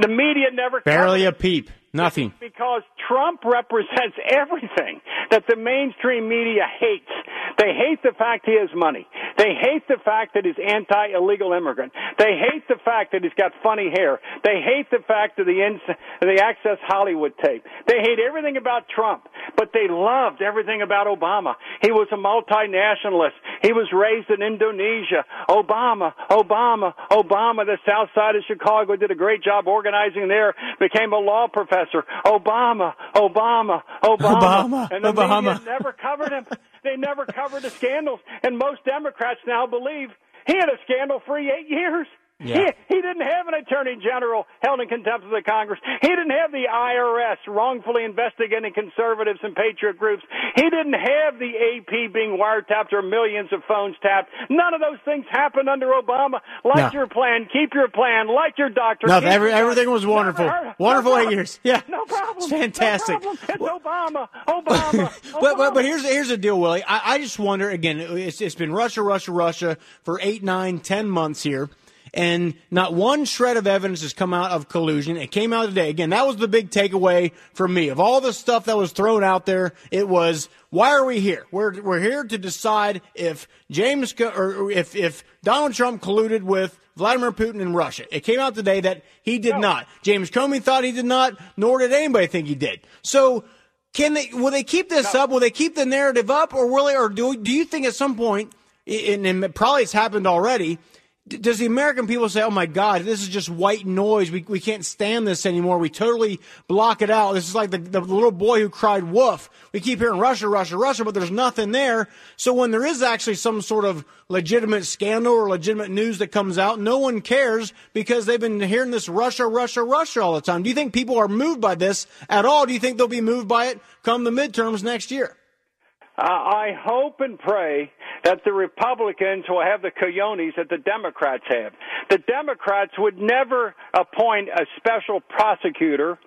The media never Barely a peep. Nothing. because Trump represents everything that the mainstream media hates. They hate the fact he has money. They hate the fact that he's anti-illegal immigrant. They hate the fact that he's got funny hair. They hate the fact of the ins- the Access Hollywood tape. They hate everything about Trump, but they loved everything about Obama. He was a multinationalist. He was raised in Indonesia. Obama, Obama, Obama. The South Side of Chicago did a great job organizing there. Became a law professor. Obama, Obama, Obama. Obama, and the Obama. media never covered him. They never covered the scandals. And most Democrats now believe he had a scandal-free eight years. Yeah. He, he didn't have an attorney general held in contempt of the Congress. He didn't have the IRS wrongfully investigating conservatives and patriot groups. He didn't have the AP being wiretapped or millions of phones tapped. None of those things happened under Obama. Like No. your plan, keep your plan. Like your doctor. No, every, everything was wonderful. Wonderful eight years. Yeah. No problem. It's fantastic. No problem. It's Obama. Obama. but, but but here's here's the deal, Willie. I, I just wonder again. It's it's been Russia, Russia, Russia for eight, nine, ten months here, and not one shred of evidence has come out of collusion. It came out today. Again, that was the big takeaway for me of all the stuff that was thrown out there. It was why are we here? We're we're here to decide if James or if if Donald Trump colluded with. Vladimir Putin in Russia. It came out today that he did not. James Comey thought he did not, nor did anybody think he did. So can they? Will they keep this up? Will they keep the narrative up, or will they? Or do do you think at some point, and, and probably it's happened already? Does the American people say, "Oh my God, this is just white noise. We we can't stand this anymore. We totally block it out. This is like the, the little boy who cried wolf. We keep hearing Russia, Russia, Russia, but there's nothing there. So when there is actually some sort of legitimate scandal or legitimate news that comes out, no one cares because they've been hearing this Russia, Russia, Russia all the time. Do you think people are moved by this at all? Do you think they'll be moved by it come the midterms next year? Uh, I hope and pray that the Republicans will have the coyones that the Democrats have. The Democrats would never appoint a special prosecutor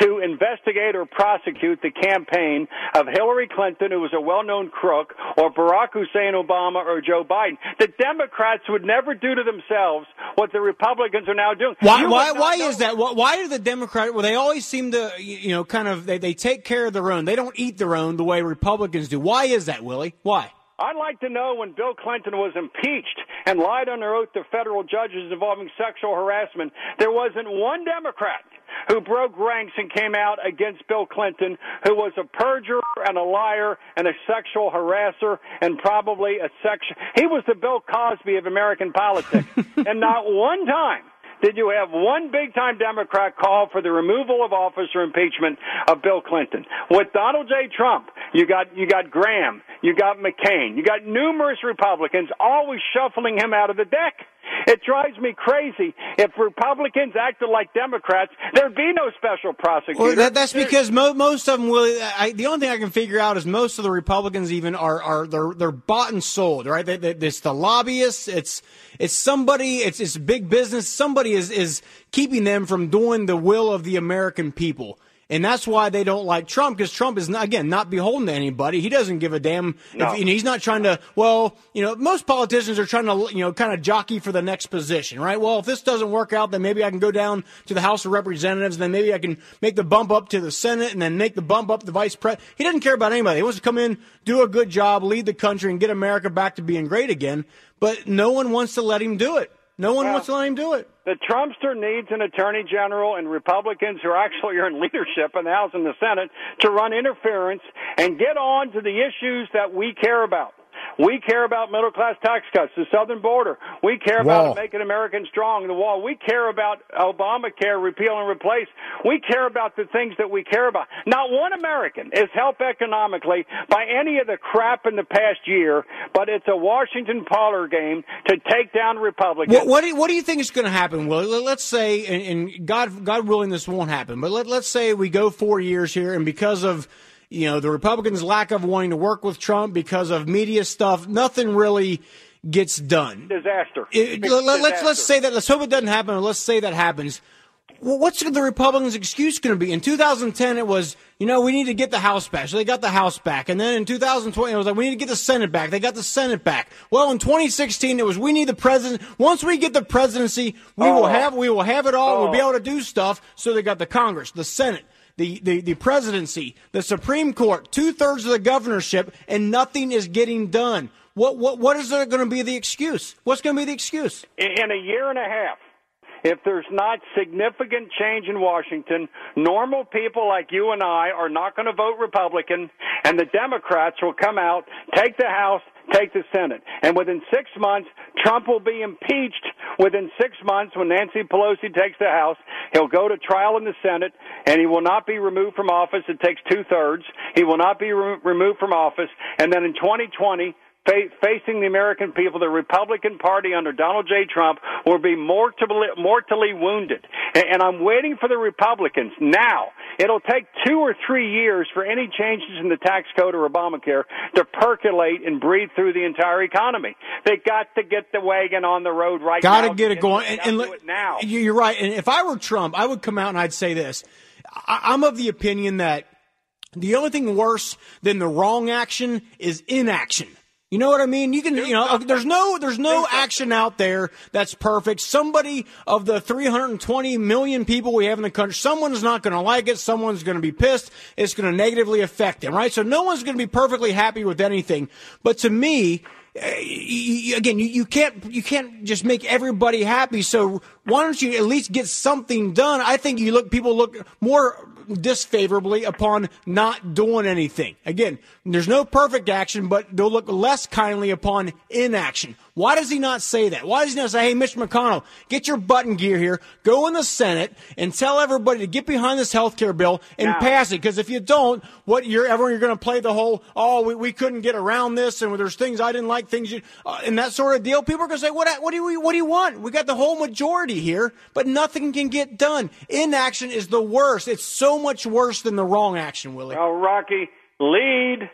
to investigate or prosecute the campaign of Hillary Clinton, who was a well-known crook, or Barack Hussein Obama or Joe Biden. The Democrats would never do to themselves what the Republicans are now doing. Why? You Why? Why know- is that? Why, why do the Democrats? Well, they always seem to, you know, kind of they, they take care of their own. They don't eat their own the way Republicans do. Why is that, Willie? Why? I'd like to know when Bill Clinton was impeached and lied under oath to federal judges involving sexual harassment, there wasn't one Democrat who broke ranks and came out against Bill Clinton, who was a perjurer and a liar and a sexual harasser and probably a sex. He was the Bill Cosby of American politics. and not one time did you have one big time Democrat call for the removal of office or impeachment of Bill Clinton? With Donald J. Trump, you got you got Graham, you got McCain, you got numerous Republicans always shuffling him out of the deck. It drives me crazy. If Republicans acted like Democrats, there'd be no special prosecutor. Well, that, that's because mo- most of them will. I, the only thing I can figure out is most of the Republicans even are are they're they're bought and sold, right? They, they, it's the lobbyists. It's it's somebody. It's it's big business. Somebody is is keeping them from doing the will of the American people. And that's why they don't like Trump because Trump is not, again not beholden to anybody. He doesn't give a damn. No. If, you know, he's not trying to. Well, you know, most politicians are trying to you know kind of jockey for the next position, right? Well, if this doesn't work out, then maybe I can go down to the House of Representatives, and then maybe I can make the bump up to the Senate, and then make the bump up to the Vice President. He doesn't care about anybody. He wants to come in, do a good job, lead the country, and get America back to being great again. But no one wants to let him do it. No one wants to let him do it. The Trumpster needs an attorney general and Republicans who actually are in leadership in the House and the Senate to run interference and get on to the issues that we care about. We care about middle class tax cuts, the southern border. We care Wall. about making Americans strong, the wall. We care about Obamacare, repeal and replace. We care about the things that we care about. Not one American is helped economically by any of the crap in the past year, but it's a Washington parlor game to take down Republicans. What, what, do you, what do you think is going to happen, Willie? Let- Let's say, and, and God, God willing, this won't happen, but let, let's say we go four years here, and because of you know the Republicans' lack of wanting to work with Trump, because of media stuff, nothing really gets done. disaster. It- let, us let's say that. Let's hope it doesn't happen. Or let's say that happens. Well, what's the Republicans' excuse going to be? In 2010, it was, you know, we need to get the House back. So they got the House back. And then in 2020, it was like, we need to get the Senate back. They got the Senate back. Well, in 2016, it was, we need the president. Once we get the presidency, we will Oh. have, we will have it all. We'll be Oh. able to do stuff. So they got the Congress, the Senate. The, the, the presidency, the Supreme Court, two thirds of the governorship, and nothing is getting done. What, what, what is there going to be the excuse? What's going to be the excuse? in a year and a half, if there's not significant change in Washington, normal people like you and I are not going to vote Republican, and the Democrats will come out, take the House, take the Senate. And within six months, Trump will be impeached. Within six months, when Nancy Pelosi takes the House, he'll go to trial in the Senate, and he will not be removed from office. It takes two thirds. He will not be re- removed from office. And then in 2020, fa- facing the American people, the Republican Party under Donald J. Trump will be mortally, mortally wounded. And, and I'm waiting for the Republicans now. It'll take two or three years for any changes in the tax code or Obamacare to percolate and breathe through the entire economy. They got to get the wagon on the road right Got now. Got to get it going. And, and do look, it now. you- You're right. And if I were Trump, I would come out and I'd say this. I, I'm of the opinion that the only thing worse than the wrong action is inaction. You know what I mean? You can, you know, there's no, there's no action out there that's perfect. Somebody of the 320 million people we have in the country, someone's not going to like it. Someone's going to be pissed. It's going to negatively affect them, right? So no one's going to be perfectly happy with anything. But to me, eh, you- again, you, you can't you can't just make everybody happy. So why don't you at least get something done? I think you look people look more disfavorably upon not doing anything. Again, there's no perfect action, but they'll look less kindly upon inaction. Why does he not say that? Why does he not say, hey, Mitch McConnell, get your button gear here, go in the Senate, and tell everybody to get behind this health care bill and pass it? Because if you don't, what you're everyone you're going to play the whole, oh, we, we couldn't get around this, and there's things I didn't like, things you, uh, and that sort of deal. People are going to say, what, what do we, what do you want? We got the whole majority here, but nothing can get done. Inaction is the worst. It's so much worse than the wrong action, Willie. Well, Rocky, lead,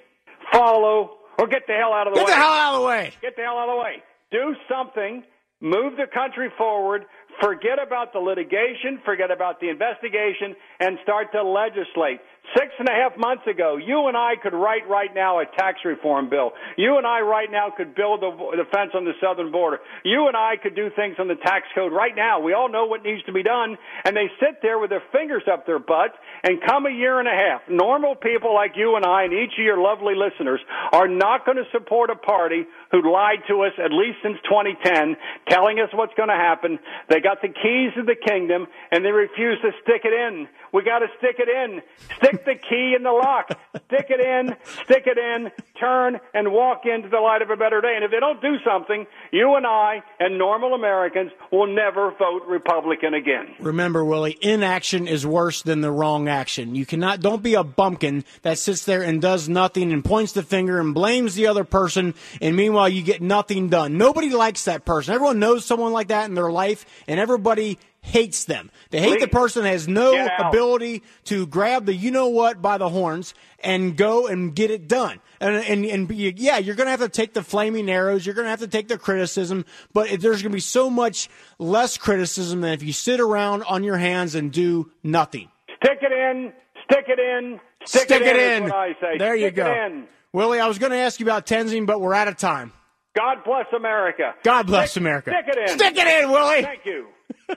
follow, or get the hell out of the Get way. Get the hell out of the way. Get the hell out of the way. Do something. Move the country forward. Forget about the litigation. Forget about the investigation and start to legislate. Six and a half months ago, you and I could write right now a tax reform bill. You and I right now could build a, the fence on the southern border. You and I could do things on the tax code right now. We all know what needs to be done. And they sit there with their fingers up their butt and come a year and a half. Normal people like you and I and each of your lovely listeners are not going to support a party who lied to us at least since 2010, telling us what's going to happen. They got the keys to the kingdom and they refuse to stick it in. We got to stick it in. Stick the key in the lock. Stick it in. Stick it in. Turn and walk into the light of a better day. And if they don't do something, you and I and normal Americans will never vote Republican again. Remember, Willie, inaction is worse than the wrong action. You cannot, don't be a bumpkin that sits there and does nothing and points the finger and blames the other person, and meanwhile you get nothing done. Nobody likes that person. Everyone knows someone like that in their life, and everybody hates them. They hate the person that has no ability to grab the you know what by the horns and go and get it done. And, and, and yeah, you're going to have to take the flaming arrows. You're going to have to take the criticism, but it- there's going to be so much less criticism than if you sit around on your hands and do nothing. Stick it in. Stick it in. Stick, it in. what I say. There you go. In. Willie, I was going to ask you about Tensing, but we're out of time. God bless America. God bless Stick- America. Stick it in. Stick it in, Willie. Thank you.